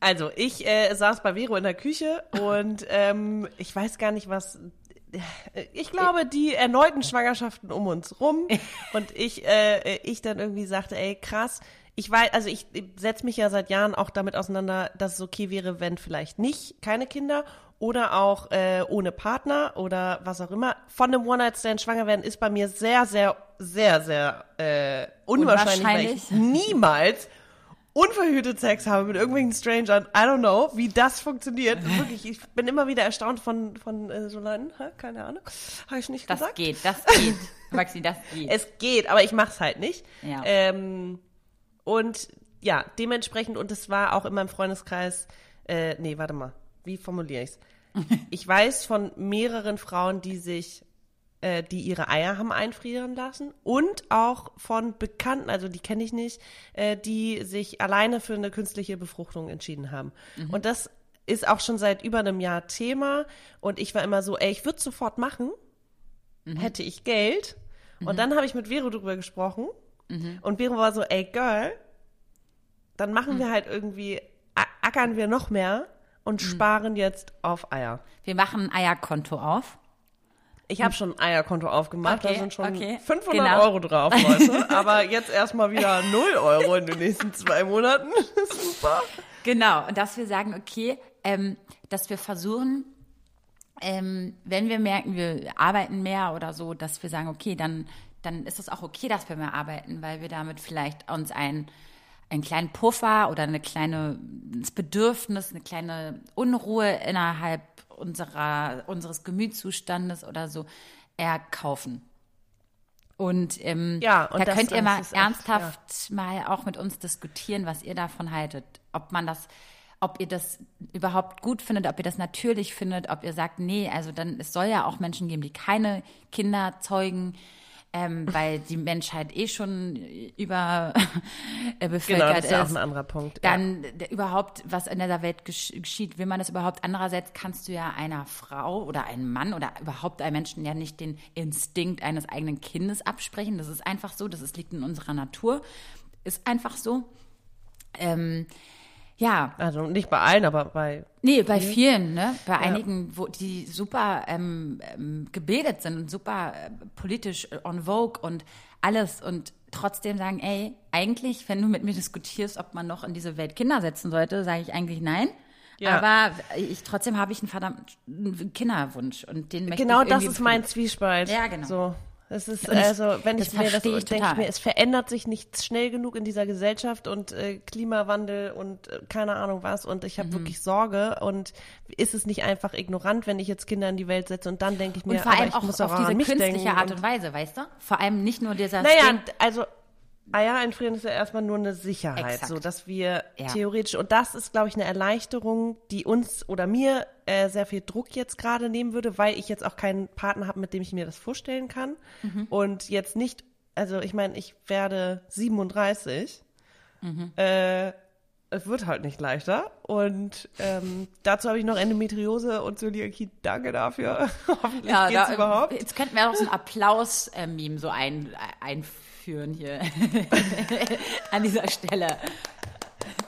Also, ich äh, saß bei Vero in der Küche und ähm, ich weiß gar nicht, was. Ich glaube, die erneuten Schwangerschaften um uns rum und ich, äh, ich dann irgendwie sagte, ey, krass. Ich weiß, also ich setze mich ja seit Jahren auch damit auseinander, dass es okay wäre, wenn vielleicht nicht keine Kinder oder auch äh, ohne Partner oder was auch immer. Von einem One-Night-Stand schwanger werden ist bei mir sehr, sehr, sehr, sehr äh, unwahrscheinlich, weil ich Unwahrscheinlich. niemals unverhütet Sex habe mit irgendwelchen Strangern. I don't know, wie das funktioniert. Wirklich, ich bin immer wieder erstaunt von, von äh, so Leuten. Hä? Keine Ahnung. Habe ich nicht Das gesagt. geht, das geht. Maxi, das geht. Es geht, aber ich mach's halt nicht. Ja. Ähm, und ja, dementsprechend, und es war auch in meinem Freundeskreis, äh, nee, warte mal, wie formuliere ich's? Ich weiß von mehreren Frauen, die sich, äh, die ihre Eier haben einfrieren lassen und auch von Bekannten, also die kenne ich nicht, äh, die sich alleine für eine künstliche Befruchtung entschieden haben. Und das ist auch schon seit über einem Jahr Thema und ich war immer so, ey, ich würde sofort machen, mhm. hätte ich Geld. Und mhm. dann habe ich mit Vero drüber gesprochen mhm. und Vero war so, ey, Girl, dann machen mhm. wir halt irgendwie, ackern wir noch mehr und mhm. sparen jetzt auf Eier. Wir machen ein Eierkonto auf. Ich habe schon ein Eierkonto aufgemacht, okay, da sind schon okay, 500 genau. Euro drauf, Leute. Aber jetzt erstmal wieder 0 Euro in den nächsten zwei Monaten. Super. Genau, und dass wir sagen, okay, ähm, dass wir versuchen, ähm, wenn wir merken, wir arbeiten mehr oder so, dass wir sagen, okay, dann, dann ist es auch okay, dass wir mehr arbeiten, weil wir damit vielleicht uns ein einen kleinen Puffer oder eine kleine das Bedürfnis, eine kleine Unruhe innerhalb unserer, unseres Gemütszustandes oder so erkaufen. Und, ähm, ja, und da das, könnt ihr mal ernsthaft echt, ja. mal auch mit uns diskutieren, was ihr davon haltet. Ob man das, ob ihr das überhaupt gut findet, ob ihr das natürlich findet, ob ihr sagt, nee, also dann, es soll ja auch Menschen geben, die keine Kinder zeugen ähm, weil die Menschheit eh schon über äh, bevölkert genau, das ist. Ja auch ein anderer Punkt. Dann ja. überhaupt, was in dieser Welt geschieht, will man das überhaupt? Andererseits kannst du ja einer Frau oder einem Mann oder überhaupt einem Menschen ja nicht den Instinkt eines eigenen Kindes absprechen. Das ist einfach so, das ist, liegt in unserer Natur. Ist einfach so. Ähm, ja. Also nicht bei allen, aber bei. Nee, bei vielen, ne? Bei ja. einigen, wo die super ähm, ähm, gebildet sind und super äh, politisch on vogue und alles und trotzdem sagen, ey, eigentlich, wenn du mit mir diskutierst, ob man noch in diese Welt Kinder setzen sollte, sage ich eigentlich nein. Ja. Aber ich trotzdem habe ich einen verdammten Kinderwunsch und den möchte genau ich Genau, das ist mein Zwiespalt. Ja, genau. So. Es ist also, wenn ich mir das so denke, mir, es verändert sich nicht schnell genug in dieser Gesellschaft und äh, Klimawandel und äh, keine Ahnung was und ich habe mhm. wirklich Sorge und ist es nicht einfach ignorant, wenn ich jetzt Kinder in die Welt setze und dann denke ich mir, und vor allem ich auch muss auf auch diese künstliche Art und Weise, weißt du? Vor allem nicht nur dieser Naja, Ding. also Eier einfrieren ist ja erstmal nur eine Sicherheit, Exakt. so dass wir ja. theoretisch und das ist, glaube ich, eine Erleichterung, die uns oder mir äh, sehr viel Druck jetzt gerade nehmen würde, weil ich jetzt auch keinen Partner habe, mit dem ich mir das vorstellen kann mhm. und jetzt nicht, also ich meine, ich werde 37. Mhm. Äh, es wird halt nicht leichter. Und ähm, dazu habe ich noch Endometriose und Zöliakie. Danke dafür. Hoffentlich ja, geht's da, überhaupt. Jetzt könnten wir auch so ein Applaus-Meme so ein, einführen führen hier an dieser Stelle.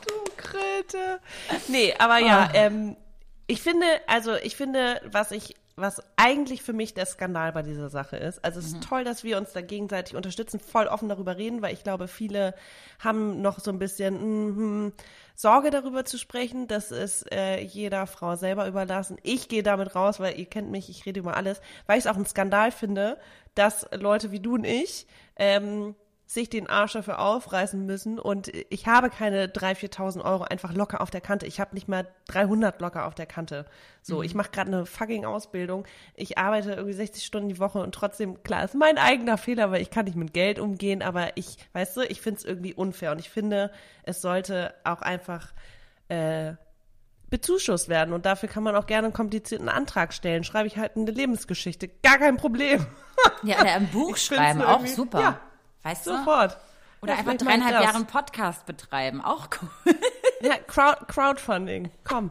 Du Kröte. Nee, aber ja, oh. ähm, ich finde, also ich finde, was ich was eigentlich für mich der Skandal bei dieser Sache ist. Also es ist mhm. toll, dass wir uns da gegenseitig unterstützen, voll offen darüber reden, weil ich glaube, viele haben noch so ein bisschen mm, Sorge darüber zu sprechen. Das ist äh, jeder Frau selber überlassen. Ich gehe damit raus, weil ihr kennt mich, ich rede über alles, weil ich es auch ein Skandal finde, dass Leute wie du und ich ähm, sich den Arsch dafür aufreißen müssen und ich habe keine 3.000, 4.000 Euro einfach locker auf der Kante. Ich habe nicht mal 300 locker auf der Kante. So, mhm. ich mache gerade eine fucking Ausbildung. Ich arbeite irgendwie 60 Stunden die Woche und trotzdem, klar, ist mein eigener Fehler, weil ich kann nicht mit Geld umgehen, aber ich, weißt du, ich finde es irgendwie unfair und ich finde, es sollte auch einfach äh, bezuschusst werden und dafür kann man auch gerne einen komplizierten Antrag stellen. Schreibe ich halt eine Lebensgeschichte, gar kein Problem. Ja, oder ein Buch schreiben, auch super. Ja, weißt du? Sofort. Oder ja, einfach dreieinhalb Jahre einen Podcast betreiben, auch cool. Ja, Crowd, Crowdfunding, komm.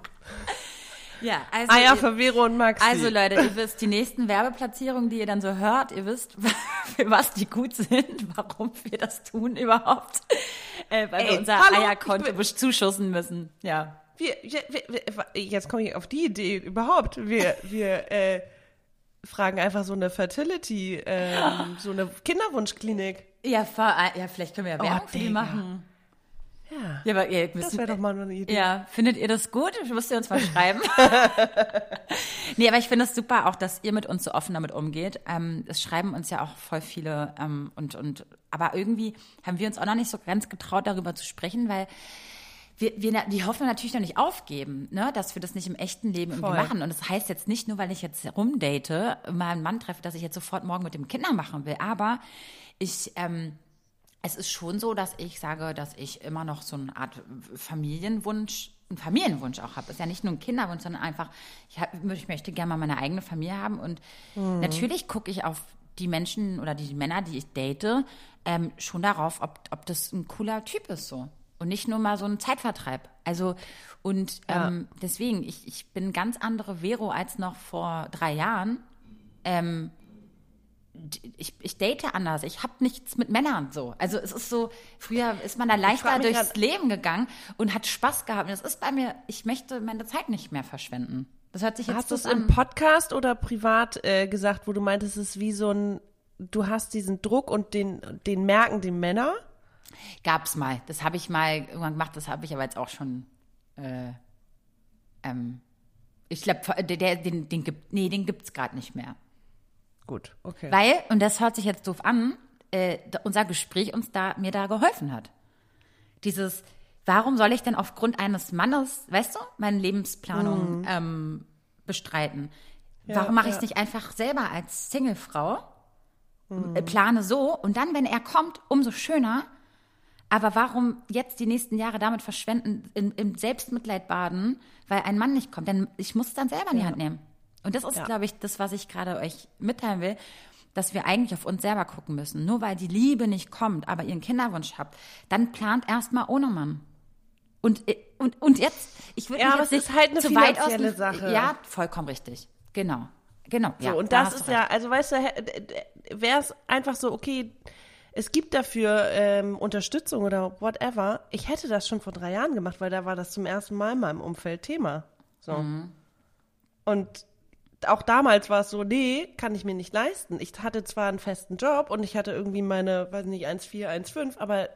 Ja, also. Eier für Vero und Maxi. Also Leute, ihr wisst, die nächsten Werbeplatzierungen, die ihr dann so hört, ihr wisst, für was die gut sind, warum wir das tun überhaupt. Äh, weil Ey, wir unser hallo, Eierkonto zuschussen müssen. Ja. Wir, wir, wir, jetzt komme ich auf die Idee überhaupt. Wir, wir äh, fragen einfach so eine Fertility, ähm, so eine Kinderwunschklinik. Ja, ja, vielleicht können wir ja Werbung oh, für die machen. Ja, ja aber ihr müsst, das wäre doch mal eine Idee. Ja, findet ihr das gut? Müsst ihr uns mal schreiben. nee, aber ich finde es super auch, dass ihr mit uns so offen damit umgeht. Ähm, es schreiben uns ja auch voll viele ähm, und, und, aber irgendwie haben wir uns auch noch nicht so ganz getraut, darüber zu sprechen, weil wir, wir die Hoffnung natürlich noch nicht aufgeben, ne, dass wir das nicht im echten Leben irgendwie machen. Und das heißt jetzt nicht nur, weil ich jetzt rumdate, mal einen Mann treffe, dass ich jetzt sofort morgen mit dem Kinder machen will. Aber ich, ähm, es ist schon so, dass ich sage, dass ich immer noch so eine Art Familienwunsch, einen Familienwunsch auch habe. Ist ja nicht nur ein Kinderwunsch, sondern einfach, ich, hab, ich möchte gerne mal meine eigene Familie haben. Und mhm. natürlich gucke ich auf die Menschen oder die Männer, die ich date, ähm, schon darauf, ob, ob das ein cooler Typ ist so. Und nicht nur mal so ein Zeitvertreib. Also, und Ja. ähm, deswegen, ich, ich bin ganz andere Vero als noch vor drei Jahren. Ähm, ich, ich date anders. Ich habe nichts mit Männern so. Also es ist so, früher ist man da leichter durchs Leben gegangen und hat Spaß gehabt. Und das ist bei mir, ich möchte meine Zeit nicht mehr verschwenden. Das hört sich jetzt Hast du es im. Podcast oder privat äh, gesagt, wo du meintest, es ist wie so ein, du hast diesen Druck und den, den merken die Männer? Gab's mal. Das habe ich mal irgendwann gemacht. Das habe ich aber jetzt auch schon. Äh, ähm, ich glaube, der, den, den gibt, nee, den gibt's gerade nicht mehr. Gut, okay. Weil, und das hört sich jetzt doof an, äh, unser Gespräch uns da, mir da geholfen hat. Dieses, warum soll ich denn aufgrund eines Mannes, weißt du, meine Lebensplanung ähm, bestreiten? warum mache ich es ja. nicht einfach selber als Singlefrau? Äh, Plane so und dann, wenn er kommt, umso schöner. Aber warum jetzt die nächsten Jahre damit verschwenden, in, im Selbstmitleid baden, weil ein Mann nicht kommt? Denn ich muss es dann selber in die Hand nehmen. Und das ist, Ja. glaube ich, das, was ich gerade euch mitteilen will, dass wir eigentlich auf uns selber gucken müssen. Nur weil die Liebe nicht kommt, aber ihr einen Kinderwunsch habt, dann plant erstmal ohne Mann. Und, äh, und, und jetzt, ich würde Ja, aber jetzt es nicht ist halt eine zu weit aus dem- Sache. Ja, vollkommen richtig. Genau. Genau. So, ja, und da das ist du ja, recht. also weißt du, wäre es einfach so, okay, es gibt dafür ähm, Unterstützung oder whatever. Ich hätte das schon vor drei Jahren gemacht, weil da war das zum ersten Mal in meinem Umfeld Thema. So. Mhm. Und auch damals war es so, nee, kann ich mir nicht leisten. Ich hatte zwar einen festen Job und ich hatte irgendwie meine, weiß nicht, 1,4, 1,5, aber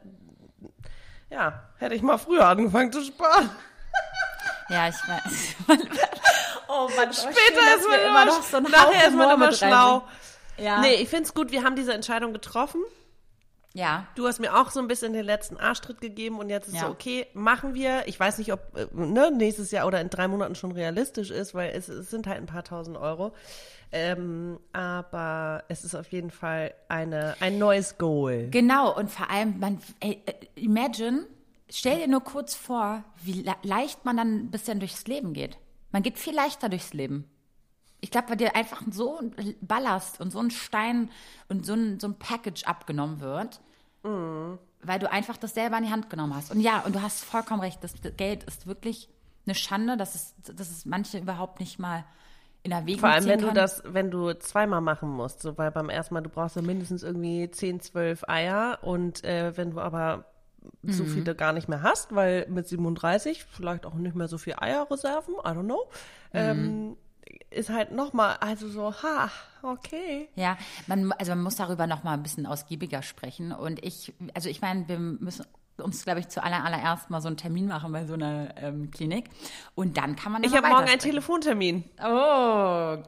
ja, hätte ich mal früher angefangen zu sparen. Ja, ich weiß. oh Mann, Später ist man immer, noch so ein nachher ist man immer schlau. Ja. Nee, ich find's gut, wir haben diese Entscheidung getroffen. Ja. Du hast mir auch so ein bisschen den letzten Arschtritt gegeben und jetzt ist Ja. so, okay, machen wir. Ich weiß nicht, ob äh, ne, nächstes Jahr oder in drei Monaten schon realistisch ist, weil es, es sind halt ein paar tausend Euro. Ähm, aber es ist auf jeden Fall eine, ein neues Goal. Genau, und vor allem, man, ey, äh, imagine, stell dir nur kurz vor, wie le leicht man dann ein bisschen durchs Leben geht. Man geht viel leichter durchs Leben. Ich glaube, weil dir einfach so ein Ballast und so ein Stein und so ein, so ein Package abgenommen wird, weil du einfach das selber in die Hand genommen hast. Und ja, und du hast vollkommen recht, das Geld ist wirklich eine Schande, dass es, dass es manche überhaupt nicht mal in Erwägung Vor allem, wenn du können. das, wenn du zweimal machen musst, so, weil beim ersten Mal, du brauchst ja mindestens irgendwie 10, 12 Eier und äh, wenn du aber so viele gar nicht mehr hast, weil mit 37 vielleicht auch nicht mehr so viel Eierreserven, I don't know, ähm, ist halt nochmal, also so, ha, okay. Ja, man, also man muss darüber noch mal ein bisschen ausgiebiger sprechen. Und ich, also ich meine, wir müssen uns, glaube ich, zu aller, allererst mal so einen Termin machen bei so einer ähm, Klinik. Und dann kann man Ich habe morgen einen. Telefontermin. Okay.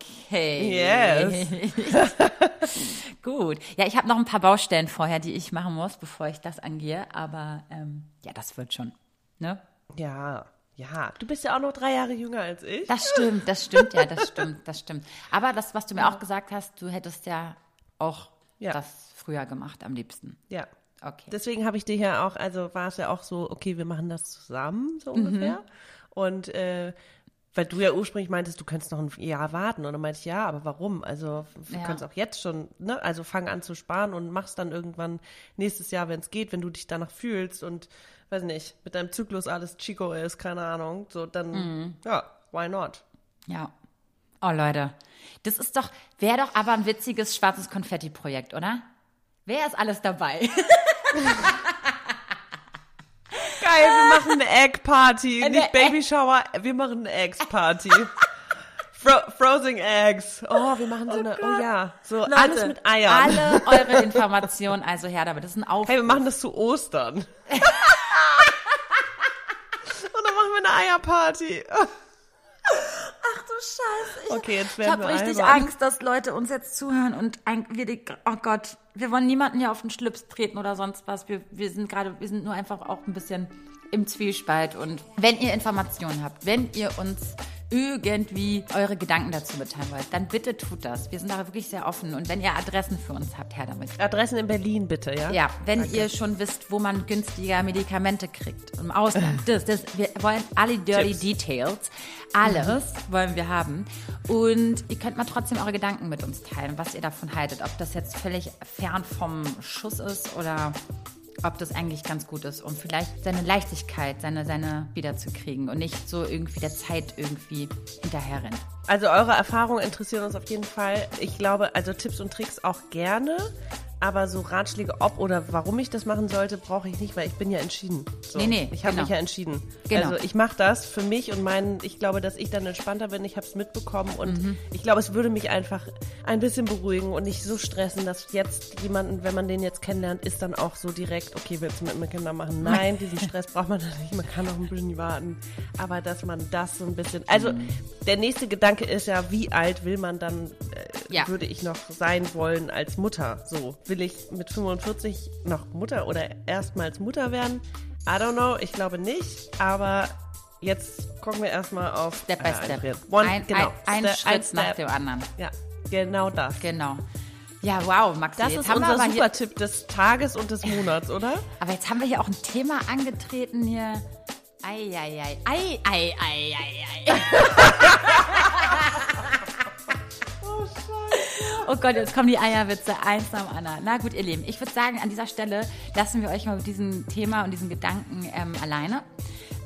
Yes. Gut. Ja, ich habe noch ein paar Baustellen vorher, die ich machen muss, bevor ich das angehe. Aber ähm, ja, das wird schon. Ne? Ja, ja. Du bist ja auch noch drei Jahre jünger als ich. Das stimmt, das stimmt, ja, das stimmt, das stimmt. Aber das, was du mir auch gesagt hast, du hättest ja auch Ja. das früher gemacht am liebsten. Ja. Okay. Deswegen habe ich dir ja auch, also war es ja auch so, okay, wir machen das zusammen, so ungefähr. Und äh, weil du ja ursprünglich meintest, du könntest noch ein Jahr warten. Und dann meinte ich, ja, aber warum? Also wir Ja. können es auch jetzt schon, ne? Also fang an zu sparen und mach's dann irgendwann nächstes Jahr, wenn es geht, wenn du dich danach fühlst und weiß nicht, mit deinem Zyklus alles Chico ist, keine Ahnung. So, dann, ja, why not? Ja. Oh, Leute. Das ist doch, wäre doch aber ein witziges schwarzes Konfetti-Projekt, oder? Wer ist alles dabei? Geil, wir machen eine Egg-Party. Nicht Babyshower, wir machen eine Eggs-Party. Fro Frozen Eggs. Oh, wir machen so eine, oh ja, so alles Leute, mit Eiern. Alle eure Informationen, also her damit. Das ist ein Aufruf. Hey, wir machen das zu Ostern. Und dann Eierparty. Ach du Scheiße. Ich, Okay, jetzt ich werden habe wir richtig albern. Angst, dass Leute uns jetzt zuhören und ein, wir, die- oh Gott, wir wollen niemanden hier auf den Schlips treten oder sonst was. Wir, wir sind gerade, wir sind nur einfach auch ein bisschen im Zwiespalt. Und wenn ihr Informationen habt, wenn ihr uns irgendwie eure Gedanken dazu mitteilen wollt, dann bitte tut das. Wir sind da wirklich sehr offen. Und wenn ihr Adressen für uns habt, her damit. Adressen in Berlin bitte, ja? Ja, wenn ihr schon wisst, wo man günstiger Medikamente kriegt im Ausland. Das, das, wir wollen alle dirty Tipps. Details. Alles wollen wir haben. Und ihr könnt mal trotzdem eure Gedanken mit uns teilen, was ihr davon haltet. Ob das jetzt völlig fern vom Schuss ist oder ob das eigentlich ganz gut ist, um vielleicht seine Leichtigkeit, seine, seine wiederzukriegen und nicht so irgendwie der Zeit irgendwie hinterher rennt. Also eure Erfahrungen interessieren uns auf jeden Fall. Ich glaube, also Tipps und Tricks auch gerne. Aber so Ratschläge, ob oder warum ich das machen sollte, brauche ich nicht, weil ich bin ja entschieden. So. Nee, nee, Ich habe genau. mich ja entschieden. Genau. Also ich mache das für mich und meinen, ich glaube, dass ich dann entspannter bin. Ich habe es mitbekommen und Mhm. ich glaube, es würde mich einfach ein bisschen beruhigen und nicht so stressen, dass jetzt jemanden, wenn man den jetzt kennenlernt, ist dann auch so direkt, okay, willst du mit mir Kinder machen? Nein, diesen Stress braucht man nicht. Man kann auch ein bisschen warten. Aber dass man das so ein bisschen, also Mhm. der nächste Gedanke ist ja, wie alt will man dann, äh, Ja. würde ich noch sein wollen als Mutter? So, will ich mit 45 noch Mutter oder erstmals Mutter werden? I don't know, ich glaube nicht, aber jetzt gucken wir erstmal auf Step by äh, Step. One, ein, genau, ein, ein Step- Schritt Step. nach dem anderen. Ja, genau das. Genau. Ja, wow, Maxi. Das jetzt ist unser Supertipp des Tages und des Monats, oder? Aber jetzt haben wir hier auch ein Thema angetreten hier. Ei, ei, ei, ei, ei, ei, ei, ei. Oh Gott, jetzt kommen die Eierwitze eins nach dem anderen. Na gut, ihr Lieben, ich würde sagen, an dieser Stelle lassen wir euch mal mit diesem Thema und diesen Gedanken ähm, alleine.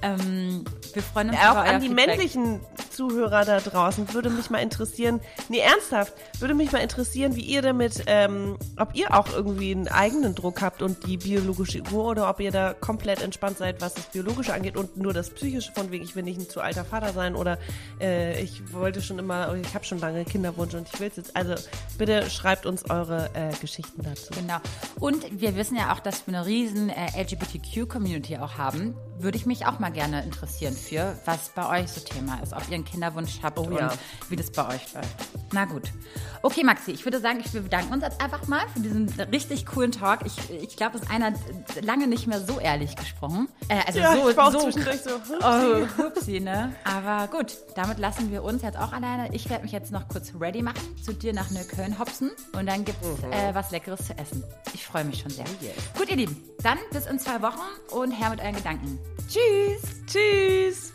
Ähm, wir freuen uns Auch über euer an die Feedback. männlichen Zuhörer da draußen würde mich mal interessieren, nee, ernsthaft, würde mich mal interessieren, wie ihr damit, ähm, ob ihr auch irgendwie einen eigenen Druck habt und die biologische Uhr oder ob ihr da komplett entspannt seid, was das Biologische angeht und nur das Psychische von wegen, ich will nicht ein zu alter Vater sein oder äh, ich wollte schon immer, ich habe schon lange Kinderwunsch und ich will es jetzt. Also bitte schreibt uns eure äh, Geschichten dazu. Genau. Und wir wissen ja auch, dass wir eine riesen äh, LGBTQ-Community auch haben. Würde ich mich auch mal gerne interessieren für, was bei euch so Thema ist. Ob ihr einen Kinderwunsch habt Oh und ja. wie das bei euch läuft. Na gut. Okay, Maxi, ich würde sagen, ich, wir bedanken uns jetzt einfach mal für diesen richtig coolen Talk. Ich, ich glaube, es ist einer lange nicht mehr so ehrlich gesprochen. Äh, also Ja, so, ich war auch so so, hm? Oh, hupsi, ne? Aber gut, damit lassen wir uns jetzt auch alleine. Ich werde mich jetzt noch kurz ready machen, zu dir nach Neukölln hopsen und dann gibt's Mhm. äh, was Leckeres zu essen. Ich freue mich schon sehr. Oh yes. Gut, ihr Lieben, dann bis in zwei Wochen und her mit euren Gedanken. Tschüss! Tschüss!